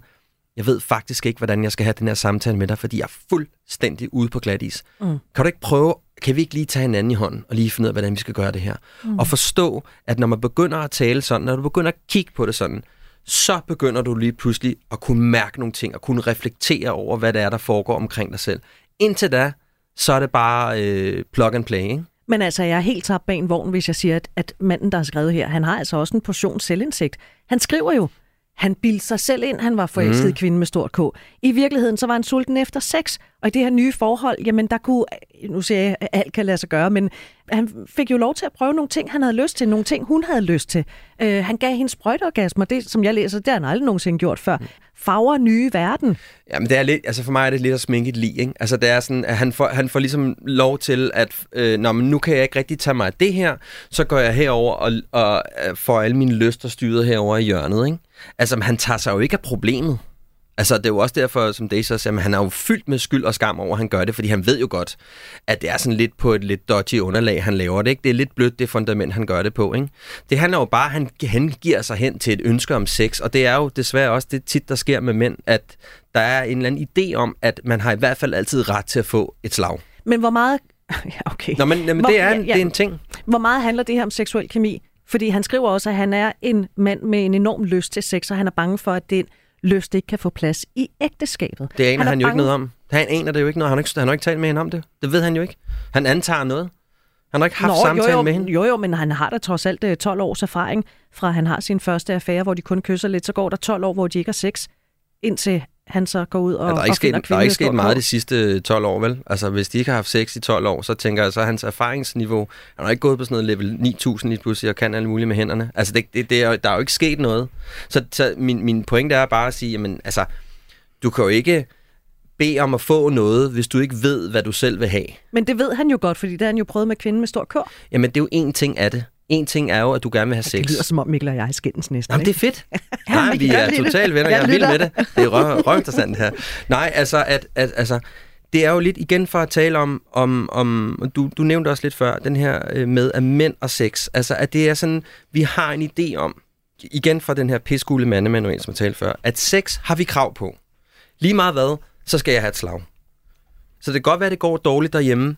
Speaker 3: jeg ved faktisk ikke, hvordan jeg skal have den her samtale med dig, fordi jeg er fuldstændig ude på glat is. Mm. Kan du ikke prøve, kan vi ikke lige tage hinanden i hånden og lige finde ud af, hvordan vi skal gøre det her? Mm. Og forstå, at når man begynder at tale sådan, når du begynder at kigge på det sådan, så begynder du lige pludselig at kunne mærke nogle ting, og kunne reflektere over, hvad det er, der foregår omkring dig selv. Indtil da, så er det bare øh, plug and play, ikke?
Speaker 1: Men altså, jeg er helt tabt bag en vogn, hvis jeg siger, at, at manden, der har skrevet her, han har altså også en portion selvindsigt. Han skriver jo, han bildte sig selv ind, han var forelsket mm. kvinde med stort K. I virkeligheden så var han sulten efter sex, og i det her nye forhold, jamen der kunne, nu siger jeg, at alt kan lade sig gøre, men han fik jo lov til at prøve nogle ting, han havde lyst til, nogle ting, hun havde lyst til. Uh, han gav hende sprøjteorgasmer, det som jeg læser, det har han aldrig nogensinde gjort før. Farver nye verden.
Speaker 3: Jamen det er lidt, altså for mig er det lidt at sminke et lig, ikke? Altså det er sådan, at han får, han får ligesom lov til, at øh, når, men nu kan jeg ikke rigtig tage mig af det her, så går jeg herover og, og øh, får alle mine lyster styret herover i hjørnet, ikke? Altså han tager sig jo ikke af problemet. Altså, det er jo også derfor, som Daisy siger, at han er jo fyldt med skyld og skam over, at han gør det, fordi han ved jo godt, at det er sådan lidt på et lidt dodgy underlag, han laver det. Ikke? Det er lidt blødt, det fundament, han gør det på. Ikke? Det handler jo bare, at han, han giver sig hen til et ønske om sex, og det er jo desværre også det tit, der sker med mænd, at der er en eller anden idé om, at man har i hvert fald altid ret til at få et slag.
Speaker 1: Men hvor meget... Ja, okay.
Speaker 3: Nå, men, men hvor, det, er en, ja, ja. det er en ting.
Speaker 1: Hvor meget handler det her om seksuel kemi? Fordi han skriver også, at han er en mand med en enorm lyst til sex, og han er bange for, at det lyst ikke kan få plads i ægteskabet.
Speaker 3: Det aner han, han jo bange... ikke noget om. Han aner det jo ikke noget. Han har ikke, han har ikke talt med hende om det. Det ved han jo ikke. Han antager noget. Han har ikke haft Nå, samtale
Speaker 1: jo, jo,
Speaker 3: med hende.
Speaker 1: Jo, jo, men han har da trods alt 12 øh, års erfaring fra han har sin første affære, hvor de kun kysser lidt. Så går der 12 år, hvor de ikke har sex, indtil han så går ud og, ja, der er ikke og
Speaker 3: sket, Der er ikke sket meget de sidste 12 år, vel? Altså, hvis de ikke har haft sex i 12 år, så tænker jeg, så er hans erfaringsniveau... Han har ikke gået på sådan noget level 9000 lige pludselig og kan alt muligt med hænderne. Altså, det, det, det er, der er jo ikke sket noget. Så, så min, min pointe er bare at sige, jamen, altså, du kan jo ikke bede om at få noget, hvis du ikke ved, hvad du selv vil have.
Speaker 1: Men det ved han jo godt, fordi det har han jo prøvet med kvinden med stor kør.
Speaker 3: Jamen, det er jo en ting af det. En ting er jo, at du gerne vil have sex.
Speaker 1: Det lyder som om Mikkel og jeg skændes næsten.
Speaker 3: Jamen, det er fedt. Nej, vi er totalt venner. Jeg er vild med det. Det er røv, røvinteressant her. Nej, altså, at, at, altså, det er jo lidt igen for at tale om, om, om du, du nævnte også lidt før, den her øh, med at mænd og sex. Altså, at det er sådan, vi har en idé om, igen fra den her piskule mandemanual, som jeg talte før, at sex har vi krav på. Lige meget hvad, så skal jeg have et slag. Så det kan godt være, at det går dårligt derhjemme,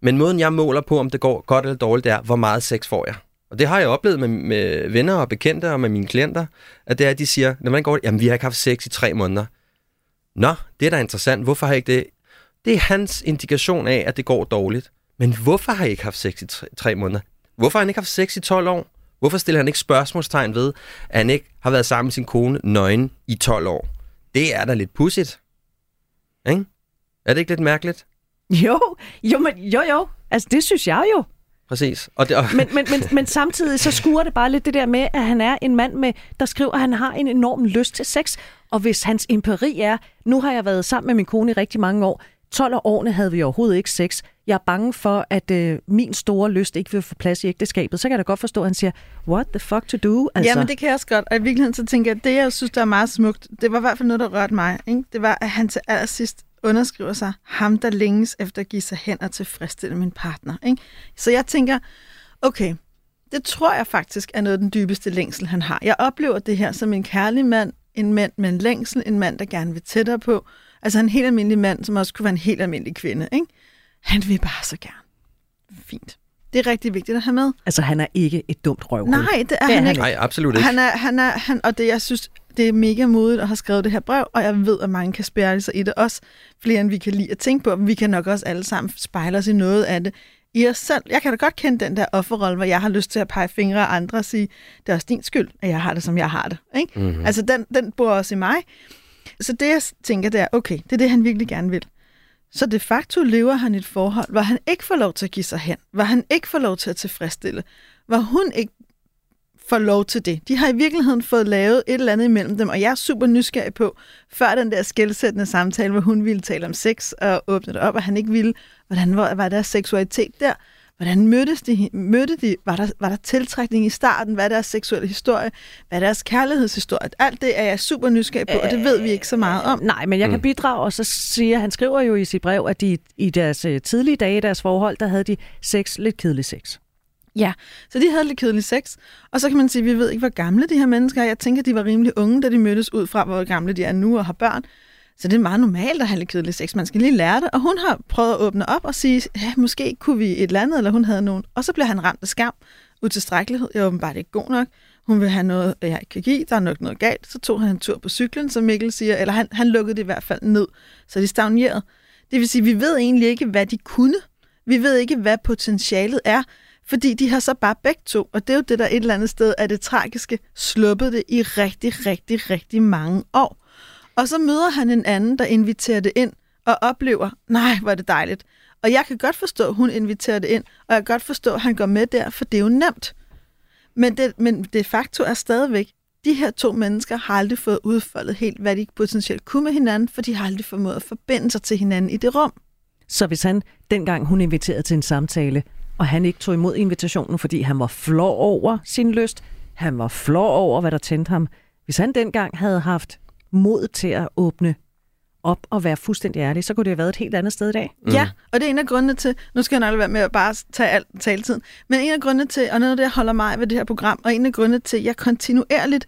Speaker 3: men måden, jeg måler på, om det går godt eller dårligt, er, hvor meget sex får jeg. Og det har jeg oplevet med, med venner og bekendte og med mine klienter, at det er, at de siger, når man går, jamen vi har ikke haft sex i tre måneder. Nå, det er da interessant. Hvorfor har jeg ikke det? Det er hans indikation af, at det går dårligt. Men hvorfor har jeg ikke haft sex i tre, tre måneder? Hvorfor har han ikke haft sex i 12 år? Hvorfor stiller han ikke spørgsmålstegn ved, at han ikke har været sammen med sin kone nøgen i 12 år? Det er da lidt pudsigt. Ikke? Er det ikke lidt mærkeligt?
Speaker 1: Jo, jo, men, jo, jo. Altså, det synes jeg jo.
Speaker 3: Præcis.
Speaker 1: Og det, og... Men, men, men, men samtidig så skuer det bare lidt det der med, at han er en mand, med, der skriver, at han har en enorm lyst til sex. Og hvis hans empiri er, nu har jeg været sammen med min kone i rigtig mange år, 12 årene havde vi overhovedet ikke sex. Jeg er bange for, at øh, min store lyst ikke vil få plads i ægteskabet. Så kan jeg da godt forstå, at han siger, what the fuck to do?
Speaker 2: Altså. Jamen, det kan jeg også godt. Og i virkeligheden så tænker jeg, at det, jeg synes, der er meget smukt, det var i hvert fald noget, der rørte mig. Ikke? Det var, at han til allersidst underskriver sig, ham der længes efter at give sig hen og tilfredsstille min partner. Ikke? Så jeg tænker, okay, det tror jeg faktisk er noget af den dybeste længsel, han har. Jeg oplever det her som en kærlig mand, en mand med en længsel, en mand, der gerne vil tættere på. Altså en helt almindelig mand, som også kunne være en helt almindelig kvinde. Ikke? Han vil bare så gerne. Fint. Det er rigtig vigtigt at have med.
Speaker 1: Altså, han er ikke et dumt røvhul.
Speaker 2: Nej, det er, det er han, han ikke.
Speaker 3: Nej, absolut ikke.
Speaker 2: Han er, han er, han, og det, jeg synes, det er mega modigt at have skrevet det her brev, og jeg ved, at mange kan spærre sig i det også, flere end vi kan lide at tænke på, men vi kan nok også alle sammen spejle os i noget af det i os selv. Jeg kan da godt kende den der offerrolle, hvor jeg har lyst til at pege fingre af andre og sige, det er også din skyld, at jeg har det, som jeg har det. Ikke? Mm-hmm. Altså, den, den bor også i mig. Så det, jeg tænker, det er, okay, det er det, han virkelig gerne vil. Så de facto lever han i et forhold, hvor han ikke får lov til at give sig hen, hvor han ikke får lov til at tilfredsstille, hvor hun ikke får lov til det. De har i virkeligheden fået lavet et eller andet imellem dem, og jeg er super nysgerrig på, før den der skældsættende samtale, hvor hun ville tale om sex og åbne det op, og han ikke ville, hvordan var, var der seksualitet der? Hvordan mødtes de? Mødte de? Var der, var der tiltrækning i starten? Hvad er deres seksuelle historie? Hvad er deres kærlighedshistorie? Alt det er jeg super nysgerrig på, og det ved vi ikke så meget om.
Speaker 1: Nej, men jeg kan mm. bidrage, og så siger han skriver jo i sit brev, at de i deres øh, tidlige dage i deres forhold, der havde de sex, lidt kedelig sex.
Speaker 2: Ja, så de havde lidt kedelig sex, og så kan man sige, at vi ved ikke, hvor gamle de her mennesker er. Jeg tænker, de var rimelig unge, da de mødtes ud fra, hvor gamle de er nu og har børn. Så det er meget normalt at have lidt kedelig sex. Man skal lige lære det. Og hun har prøvet at åbne op og sige, ja, måske kunne vi et eller andet, eller hun havde nogen. Og så bliver han ramt af skam, utilstrækkelighed. Jeg er åbenbart ikke god nok. Hun vil have noget, jeg ikke kan give. Der er nok noget galt. Så tog han en tur på cyklen, som Mikkel siger. Eller han, han lukkede det i hvert fald ned. Så de stagnerede. Det vil sige, vi ved egentlig ikke, hvad de kunne. Vi ved ikke, hvad potentialet er. Fordi de har så bare begge to, og det er jo det, der et eller andet sted er det tragiske, sluppet det i rigtig, rigtig, rigtig mange år. Og så møder han en anden, der inviterer det ind, og oplever, nej, hvor er det dejligt. Og jeg kan godt forstå, at hun inviterer det ind, og jeg kan godt forstå, at han går med der, for det er jo nemt. Men det, men det facto er stadigvæk, de her to mennesker har aldrig fået udfoldet helt, hvad de potentielt kunne med hinanden, for de har aldrig formået at forbinde sig til hinanden i det rum.
Speaker 1: Så hvis han, dengang hun inviterede til en samtale, og han ikke tog imod invitationen, fordi han var flår over sin lyst, han var flår over, hvad der tændte ham. Hvis han dengang havde haft mod til at åbne op og være fuldstændig ærlig, så kunne det have været et helt andet sted i dag.
Speaker 2: Mm. Ja, og det er en af grundene til, nu skal jeg nok være med at bare tage alt taletiden, men en af grundene til, og noget af det, jeg holder mig ved det her program, og en af grundene til, at jeg kontinuerligt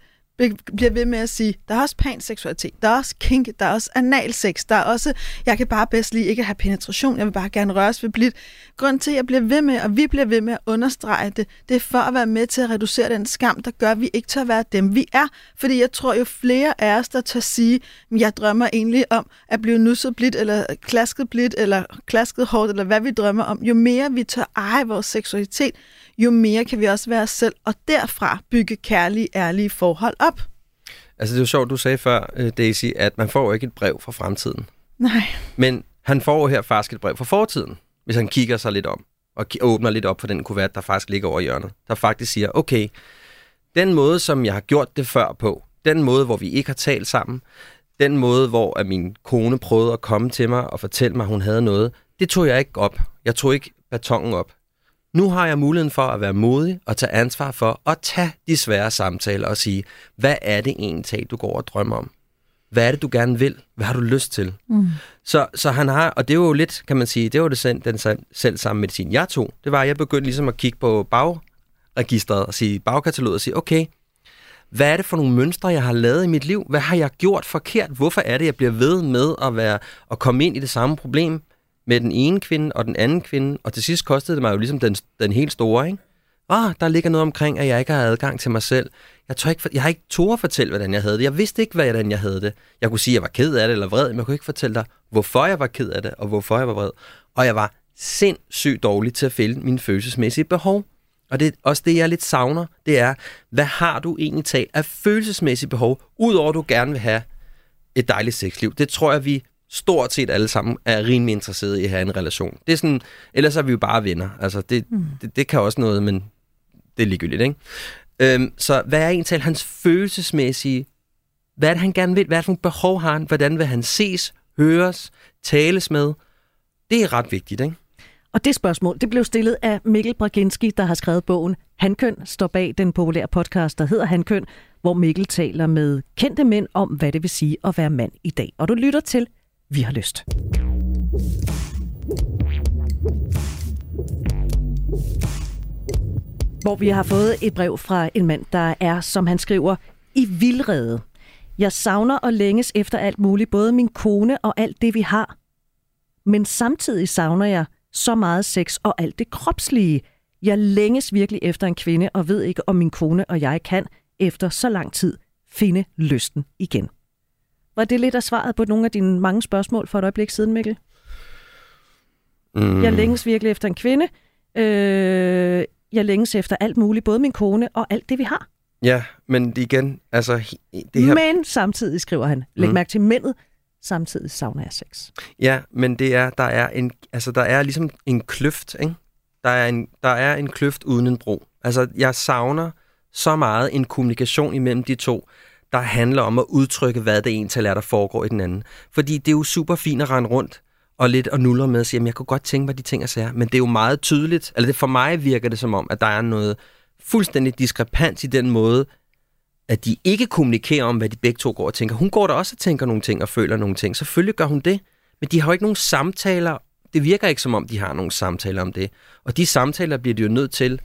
Speaker 2: bliver ved med at sige, der er også panseksualitet, der er også kink, der er også analsex, der er også, jeg kan bare bedst lige ikke have penetration, jeg vil bare gerne røres ved blidt. Grund til, at jeg bliver ved med, og vi bliver ved med at understrege det, det er for at være med til at reducere den skam, der gør, at vi ikke tør være dem, vi er. Fordi jeg tror jo flere af os, der tør sige, jeg drømmer egentlig om at blive nusset blidt, eller klasket blidt, eller klasket hårdt, eller hvad vi drømmer om, jo mere vi tør eje vores seksualitet, jo mere kan vi også være os selv, og derfra bygge kærlige, ærlige forhold op.
Speaker 3: Altså det er jo sjovt, du sagde før, øh, Daisy, at man får ikke et brev fra fremtiden.
Speaker 2: Nej.
Speaker 3: Men han får her faktisk et brev fra fortiden, hvis han kigger sig lidt om, og åbner lidt op for den kuvert, der faktisk ligger over hjørnet, der faktisk siger, okay, den måde, som jeg har gjort det før på, den måde, hvor vi ikke har talt sammen, den måde, hvor at min kone prøvede at komme til mig og fortælle mig, at hun havde noget, det tog jeg ikke op. Jeg tog ikke batongen op. Nu har jeg muligheden for at være modig og tage ansvar for at tage de svære samtaler og sige, hvad er det egentlig, du går og drømmer om? Hvad er det, du gerne vil? Hvad har du lyst til? Mm. Så, så han har, og det er jo lidt, kan man sige, det var det selv, den selv samme medicin, jeg tog. Det var, at jeg begyndte ligesom at kigge på bagregistret og sige, bagkataloget og sige, okay, hvad er det for nogle mønstre, jeg har lavet i mit liv? Hvad har jeg gjort forkert? Hvorfor er det, jeg bliver ved med at, være, at komme ind i det samme problem? Med den ene kvinde og den anden kvinde, og til sidst kostede det mig jo ligesom den, den helt store, ikke? Ah, der ligger noget omkring, at jeg ikke har adgang til mig selv. Jeg, tror ikke, jeg har ikke tog at fortælle, hvordan jeg havde det. Jeg vidste ikke, hvordan jeg havde det. Jeg kunne sige, at jeg var ked af det eller vred, men jeg kunne ikke fortælle dig, hvorfor jeg var ked af det, og hvorfor jeg var vred. Og jeg var sindssygt dårlig til at fælde mine følelsesmæssige behov. Og det er også det, jeg lidt savner, det er, hvad har du egentlig talt af følelsesmæssige behov, udover at du gerne vil have et dejligt sexliv? Det tror jeg, vi stort set alle sammen er rimelig interesserede i at have en relation. Det er sådan, ellers er vi jo bare venner. Altså, det, mm. det, det kan også noget, men det er ligegyldigt, ikke? Øhm, så hvad er egentlig hans følelsesmæssige... Hvad er det, han gerne vil? Hvad er det for behov har han? Hvordan vil han ses, høres, tales med? Det er ret vigtigt, ikke?
Speaker 1: Og det spørgsmål, det blev stillet af Mikkel Braginski, der har skrevet bogen Hankøn, står bag den populære podcast, der hedder Hankøn, hvor Mikkel taler med kendte mænd om, hvad det vil sige at være mand i dag. Og du lytter til vi har lyst. Hvor vi har fået et brev fra en mand, der er, som han skriver, i vildrede. Jeg savner og længes efter alt muligt, både min kone og alt det, vi har. Men samtidig savner jeg så meget sex og alt det kropslige. Jeg længes virkelig efter en kvinde og ved ikke, om min kone og jeg kan efter så lang tid finde lysten igen. Var det lidt af svaret på nogle af dine mange spørgsmål for et øjeblik siden, Mikkel? Mm. Jeg længes virkelig efter en kvinde. Øh, jeg længes efter alt muligt, både min kone og alt det, vi har.
Speaker 3: Ja, men igen, altså... Det her...
Speaker 1: Men samtidig, skriver han, læg mm. mærke til mændet, samtidig savner jeg sex.
Speaker 3: Ja, men det er, der er en, altså der er ligesom en kløft, ikke? Der er en, der er en kløft uden en bro. Altså, jeg savner så meget en kommunikation imellem de to, der handler om at udtrykke, hvad det egentlig er, der foregår i den anden. Fordi det er jo super fint at rende rundt og lidt og nuller med at sige, at jeg kunne godt tænke mig de ting, jeg siger. Men det er jo meget tydeligt, eller det for mig virker det som om, at der er noget fuldstændig diskrepans i den måde, at de ikke kommunikerer om, hvad de begge to går og tænker. Hun går der også og tænker nogle ting og føler nogle ting. Selvfølgelig gør hun det, men de har jo ikke nogen samtaler. Det virker ikke som om, de har nogle samtaler om det. Og de samtaler bliver de jo nødt til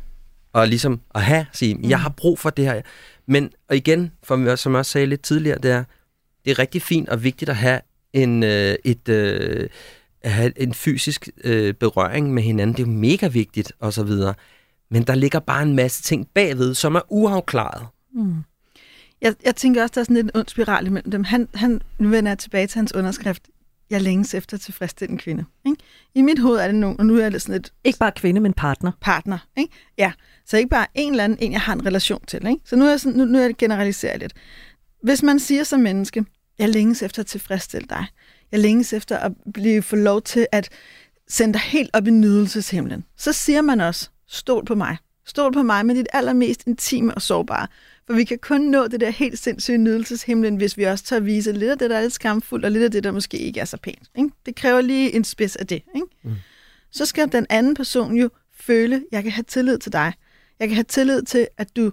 Speaker 3: at, ligesom at have, sige, jeg har brug for det her. Men og igen, for, som jeg også sagde lidt tidligere, det er, det er rigtig fint og vigtigt at have en, øh, et, øh, at have en fysisk øh, berøring med hinanden. Det er jo mega vigtigt, og så videre. Men der ligger bare en masse ting bagved, som er uafklaret. Mm.
Speaker 2: Jeg, jeg tænker også, der er sådan lidt en ond spiral imellem dem. Han, han nu vender jeg tilbage til hans underskrift. Jeg længes efter tilfredsstillende kvinde. Ikke? I mit hoved er det nogen, og nu er det sådan et...
Speaker 1: Ikke bare kvinde, men partner.
Speaker 2: Partner, ikke? Ja. Så ikke bare en eller anden, en jeg har en relation til. Ikke? Så nu er jeg, sådan, nu, nu er jeg generaliseret lidt. Hvis man siger som menneske, jeg længes efter at tilfredsstille dig. Jeg længes efter at blive få lov til at sende dig helt op i nydelseshimlen. Så siger man også, stol på mig. Stol på mig med dit allermest intime og sårbare. For vi kan kun nå det der helt sindssyge nydelseshimlen, hvis vi også tør vise lidt af det, der er lidt skamfuldt, og lidt af det, der måske ikke er så pænt. Ikke? Det kræver lige en spids af det. Ikke? Mm. Så skal den anden person jo føle, at jeg kan have tillid til dig. Jeg kan have tillid til, at du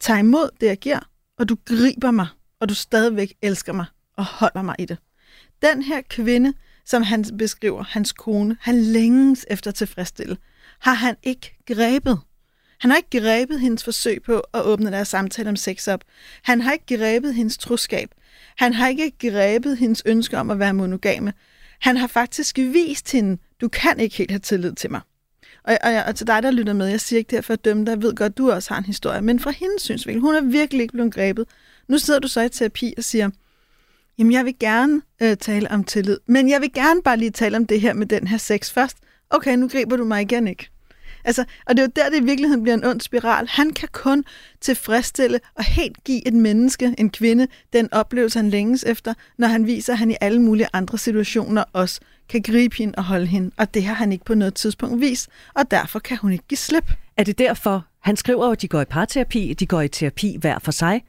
Speaker 2: tager imod det, jeg giver, og du griber mig, og du stadigvæk elsker mig og holder mig i det. Den her kvinde, som han beskriver, hans kone, han længes efter at tilfredsstille, har han ikke grebet. Han har ikke grebet hendes forsøg på at åbne deres samtale om sex op. Han har ikke grebet hendes troskab. Han har ikke grebet hendes ønske om at være monogame. Han har faktisk vist hende, du kan ikke helt have tillid til mig. Og, og, og til dig, der lytter med, jeg siger ikke det her for at dømme dig, jeg ved godt, du også har en historie, men fra hendes synsvinkel, hun er virkelig ikke blevet grebet. Nu sidder du så i terapi og siger, jamen jeg vil gerne øh, tale om tillid, men jeg vil gerne bare lige tale om det her med den her sex først. Okay, nu griber du mig igen ikke. Altså, og det er jo der, det i virkeligheden bliver en ond spiral. Han kan kun tilfredsstille og helt give et menneske, en kvinde, den oplevelse, han længes efter, når han viser, at han i alle mulige andre situationer også kan gribe hende og holde hende. Og det har han ikke på noget tidspunkt vist, og derfor kan hun ikke give slip.
Speaker 1: Er det derfor, han skriver at de går i parterapi, de går i terapi hver for sig,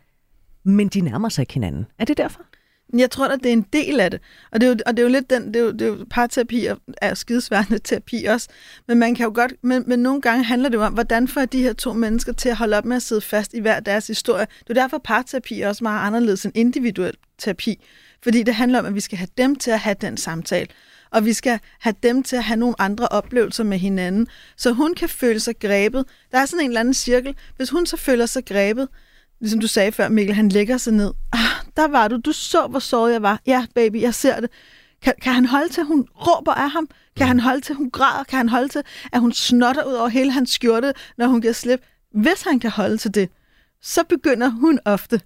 Speaker 1: men de nærmer sig ikke hinanden. Er det derfor?
Speaker 2: Jeg tror at det er en del af det. Og det er jo, og det er jo lidt den, det er jo, det er jo parterapi og er skidesværende terapi også. Men man kan jo godt, men, men nogle gange handler det jo om, hvordan får de her to mennesker til at holde op med at sidde fast i hver deres historie. Det er derfor parterapi er også meget anderledes end individuel terapi. Fordi det handler om, at vi skal have dem til at have den samtale. Og vi skal have dem til at have nogle andre oplevelser med hinanden. Så hun kan føle sig grebet. Der er sådan en eller anden cirkel. Hvis hun så føler sig grebet, ligesom du sagde før, Mikkel, han lægger sig ned. Ah, der var du. Du så, hvor såret jeg var. Ja, baby, jeg ser det. Kan, kan han holde til, at hun råber af ham? Kan han holde til, at hun græder? Kan han holde til, at hun snotter ud over hele hans skjorte, når hun giver slip? Hvis han kan holde til det, så begynder hun ofte.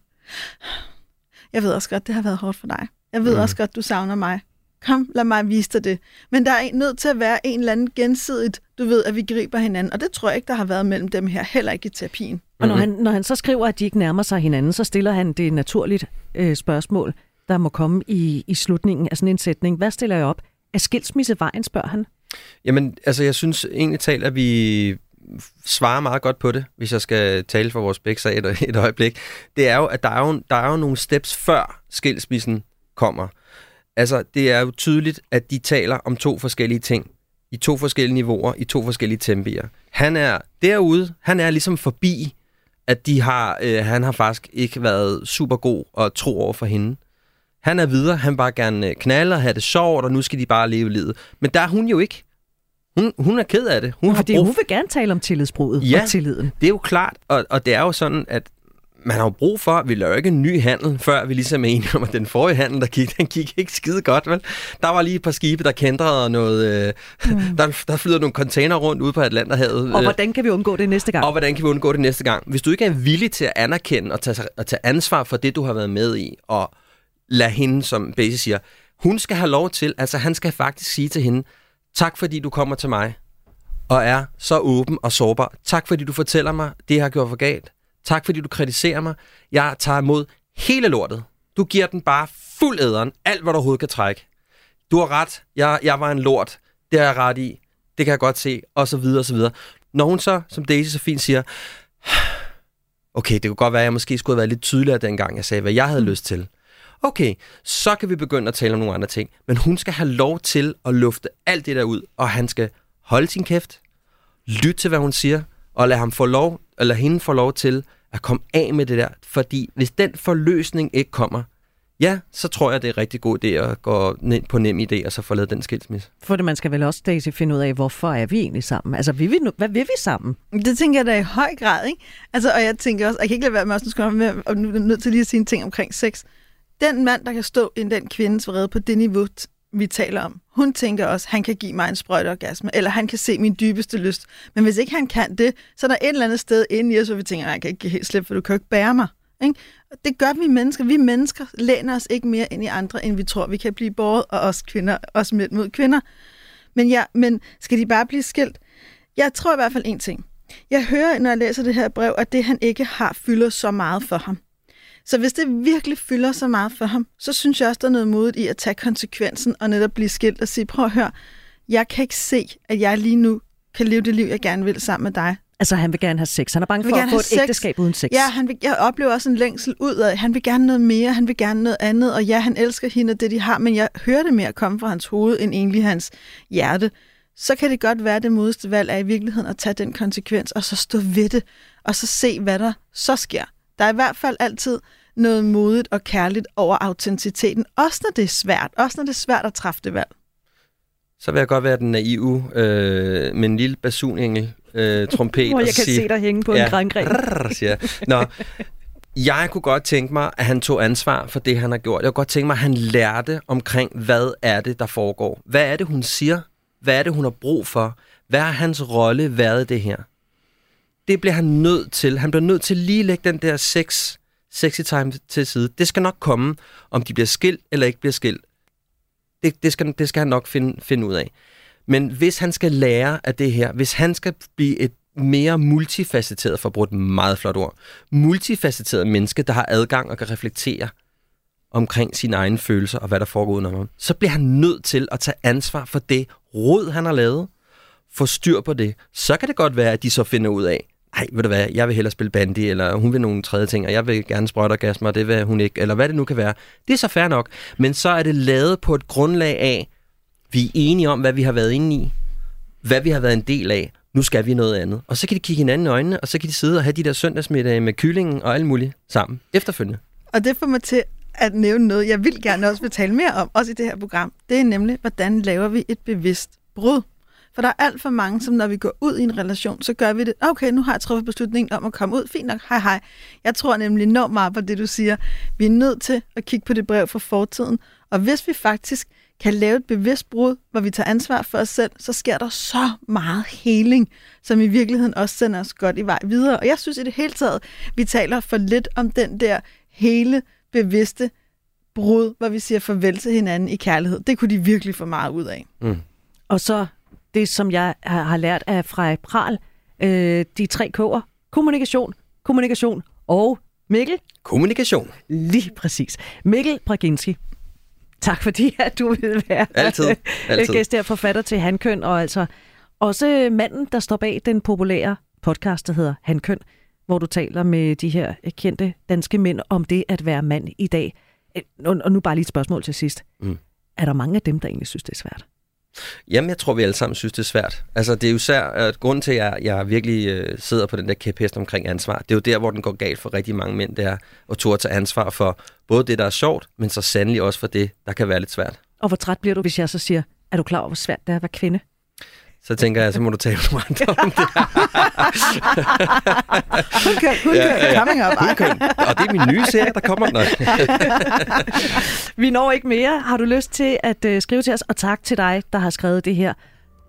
Speaker 2: Jeg ved også godt, det har været hårdt for dig. Jeg ved mm. også godt, du savner mig. Kom, lad mig vise dig det. Men der er nødt til at være en eller anden gensidigt, du ved, at vi griber hinanden. Og det tror jeg ikke, der har været mellem dem her, heller ikke i terapien.
Speaker 1: Og når han, når han så skriver, at de ikke nærmer sig hinanden, så stiller han det naturligt øh, spørgsmål, der må komme i, i slutningen af sådan en sætning. Hvad stiller jeg op? Er skilsmisse vejen, spørger han?
Speaker 3: Jamen, altså jeg synes egentlig talt, at vi svarer meget godt på det, hvis jeg skal tale for vores begge sag et, et øjeblik. Det er jo, at der er jo, der er jo nogle steps før skilsmissen kommer. Altså, det er jo tydeligt, at de taler om to forskellige ting. I to forskellige niveauer, i to forskellige tempier. Han er derude, han er ligesom forbi at de har, øh, han har faktisk ikke været super god og tro over for hende. Han er videre, han bare gerne øh, knalde og have det sjovt, og nu skal de bare leve livet. Men der er hun jo ikke. Hun, hun er ked af det.
Speaker 1: Hun, ja, har brug... hun vil gerne tale om tillidsbruddet
Speaker 3: ja,
Speaker 1: og tilliden.
Speaker 3: det er jo klart, og, og det er jo sådan, at man har jo brug for, vi laver ikke en ny handel, før vi ligesom er enige om, at den forrige handel, der gik, den gik ikke skide godt, vel? Der var lige et par skibe, der kendte og noget, øh, mm. der, der flyder nogle container rundt ude på Atlanterhavet.
Speaker 1: Og hvordan kan vi undgå det næste gang?
Speaker 3: Og hvordan kan vi undgå det næste gang? Hvis du ikke er villig til at anerkende og tage, at tage ansvar for det, du har været med i, og lade hende, som Base siger, hun skal have lov til, altså han skal faktisk sige til hende, tak fordi du kommer til mig, og er så åben og sårbar. Tak fordi du fortæller mig, det jeg har gjort for galt. Tak fordi du kritiserer mig. Jeg tager imod hele lortet. Du giver den bare fuld æderen, alt hvad du overhovedet kan trække. Du har ret, jeg, jeg var en lort. Det har jeg ret i. Det kan jeg godt se, og så videre, og så videre. Når hun så, som Daisy så fint siger, okay, det kunne godt være, at jeg måske skulle have været lidt tydeligere dengang, jeg sagde, hvad jeg havde mm. lyst til. Okay, så kan vi begynde at tale om nogle andre ting. Men hun skal have lov til at lufte alt det der ud, og han skal holde sin kæft, lytte til, hvad hun siger, og lade ham få lov, eller hende få lov til at komme af med det der. Fordi hvis den forløsning ikke kommer, ja, så tror jeg, det er en rigtig god idé at gå ned på nem idé og så få lavet den skilsmisse.
Speaker 1: For det, man skal vel også, Daisy, finde ud af, hvorfor er vi egentlig sammen? Altså, vil vi nu, hvad vil vi sammen?
Speaker 2: Det tænker jeg da i høj grad, ikke? Altså, og jeg tænker også, jeg kan ikke lade være med også, nu med, og nu er nødt til lige at sige en ting omkring sex. Den mand, der kan stå i den kvindes vrede på det niveau, vi taler om, hun tænker også, han kan give mig en sprøjteorgasme, eller han kan se min dybeste lyst. Men hvis ikke han kan det, så er der et eller andet sted inde i os, hvor vi tænker, jeg kan ikke helt slippe, for du kan jo ikke bære mig. Ikke? Det gør vi mennesker. Vi mennesker læner os ikke mere ind i andre, end vi tror, vi kan blive båret, og os kvinder, os mænd mod kvinder. Men, ja, men skal de bare blive skilt? Jeg tror i hvert fald en ting. Jeg hører, når jeg læser det her brev, at det, han ikke har, fylder så meget for ham. Så hvis det virkelig fylder så meget for ham, så synes jeg også, der er noget modigt i at tage konsekvensen og netop blive skilt og sige, prøv at høre, jeg kan ikke se, at jeg lige nu kan leve det liv, jeg gerne vil sammen med dig.
Speaker 1: Altså, han vil gerne have sex. Han er bange for at få et sex. ægteskab uden sex.
Speaker 2: Ja, han vil, jeg oplever også en længsel ud af, han vil gerne noget mere, han vil gerne noget andet, og ja, han elsker hende og det, de har, men jeg hører det mere komme fra hans hoved, end egentlig hans hjerte. Så kan det godt være, at det modeste valg er i virkeligheden at tage den konsekvens, og så stå ved det, og så se, hvad der så sker. Der er i hvert fald altid noget modigt og kærligt over autenticiteten, også når det er svært, også når det er svært at træffe det valg.
Speaker 3: Så vil jeg godt være den naive øh, med en lille basunengel, øh, trompet.
Speaker 1: Hvor jeg kan sige, se dig hænge på ja, en grængren.
Speaker 3: Nå, jeg kunne godt tænke mig, at han tog ansvar for det, han har gjort. Jeg kunne godt tænke mig, at han lærte omkring, hvad er det, der foregår. Hvad er det, hun siger? Hvad er det, hun har brug for? Hvad har hans rolle været det her? Det bliver han nødt til. Han bliver nødt til lige at lægge den der sex sexy time til side. Det skal nok komme, om de bliver skilt eller ikke bliver skilt. Det, det, skal, det skal han nok finde, finde ud af. Men hvis han skal lære af det her, hvis han skal blive et mere multifacetteret, for at bruge et meget flot ord, multifacetteret menneske, der har adgang og kan reflektere omkring sine egne følelser og hvad der foregår under ham, så bliver han nødt til at tage ansvar for det råd, han har lavet, få styr på det. Så kan det godt være, at de så finder ud af, ej, ved du hvad, jeg vil hellere spille bandy, eller hun vil nogle tredje ting, og jeg vil gerne sprøjte orgasmer, og det vil hun ikke, eller hvad det nu kan være. Det er så fair nok, men så er det lavet på et grundlag af, vi er enige om, hvad vi har været inde i, hvad vi har været en del af, nu skal vi noget andet. Og så kan de kigge hinanden i øjnene, og så kan de sidde og have de der søndagsmiddage med kyllingen og alt muligt sammen efterfølgende.
Speaker 2: Og det får mig til at nævne noget, jeg vil gerne også vil tale mere om, også i det her program. Det er nemlig, hvordan laver vi et bevidst brud? For der er alt for mange, som når vi går ud i en relation, så gør vi det, okay, nu har jeg truffet beslutningen om at komme ud, fint nok, hej hej. Jeg tror nemlig enormt meget på det, du siger. Vi er nødt til at kigge på det brev fra fortiden, og hvis vi faktisk kan lave et bevidst brud, hvor vi tager ansvar for os selv, så sker der så meget heling, som i virkeligheden også sender os godt i vej videre. Og jeg synes i det hele taget, vi taler for lidt om den der hele bevidste brud, hvor vi siger farvel til hinanden i kærlighed. Det kunne de virkelig få meget ud af. Mm.
Speaker 1: Og så det, som jeg har lært af Frej Pral, øh, de tre K'er. Kommunikation, kommunikation og Mikkel?
Speaker 3: Kommunikation.
Speaker 1: Lige præcis. Mikkel Braginski. Tak fordi, at du vil være
Speaker 3: altid, altid.
Speaker 1: gæst her, forfatter til Hankøn, og altså også manden, der står bag den populære podcast, der hedder Hankøn, hvor du taler med de her kendte danske mænd om det at være mand i dag. Og nu bare lige et spørgsmål til sidst. Mm. Er der mange af dem, der egentlig synes, det er svært?
Speaker 3: Jamen, jeg tror, vi alle sammen synes, det er svært. Altså, det er jo især, at grunden til, at jeg, jeg virkelig øh, sidder på den der kæphest omkring ansvar, det er jo der, hvor den går galt for rigtig mange mænd, det er at turde tage ansvar for både det, der er sjovt, men så sandelig også for det, der kan være lidt svært.
Speaker 1: Og hvor træt bliver du, hvis jeg så siger, er du klar over, hvor svært det er at være kvinde?
Speaker 3: Så tænker jeg, så må du tale med andre om det.
Speaker 2: Kun køn, kun køn, ja, ja. coming up.
Speaker 3: Kun køn. Og det er min nye serie, der kommer. Nå.
Speaker 1: Vi når ikke mere. Har du lyst til at uh, skrive til os? Og tak til dig, der har skrevet det her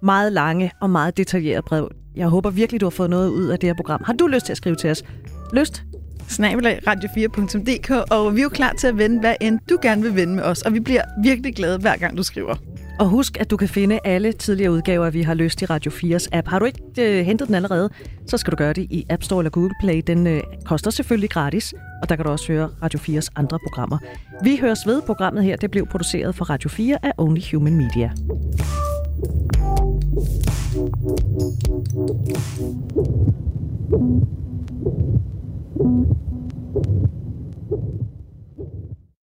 Speaker 1: meget lange og meget detaljerede brev. Jeg håber virkelig, du har fået noget ud af det her program. Har du lyst til at skrive til os? Lyst?
Speaker 2: snabelag radio4.dk, og vi er jo klar til at vende, hvad end du gerne vil vende med os, og vi bliver virkelig glade, hver gang du skriver.
Speaker 1: Og husk, at du kan finde alle tidligere udgaver, Vi har løst i Radio 4's app. Har du ikke øh, hentet den allerede, så skal du gøre det i App Store eller Google Play. Den øh, koster selvfølgelig gratis, og der kan du også høre Radio 4's andre programmer. Vi høres ved. Programmet her det blev produceret for Radio 4 af Only Human Media.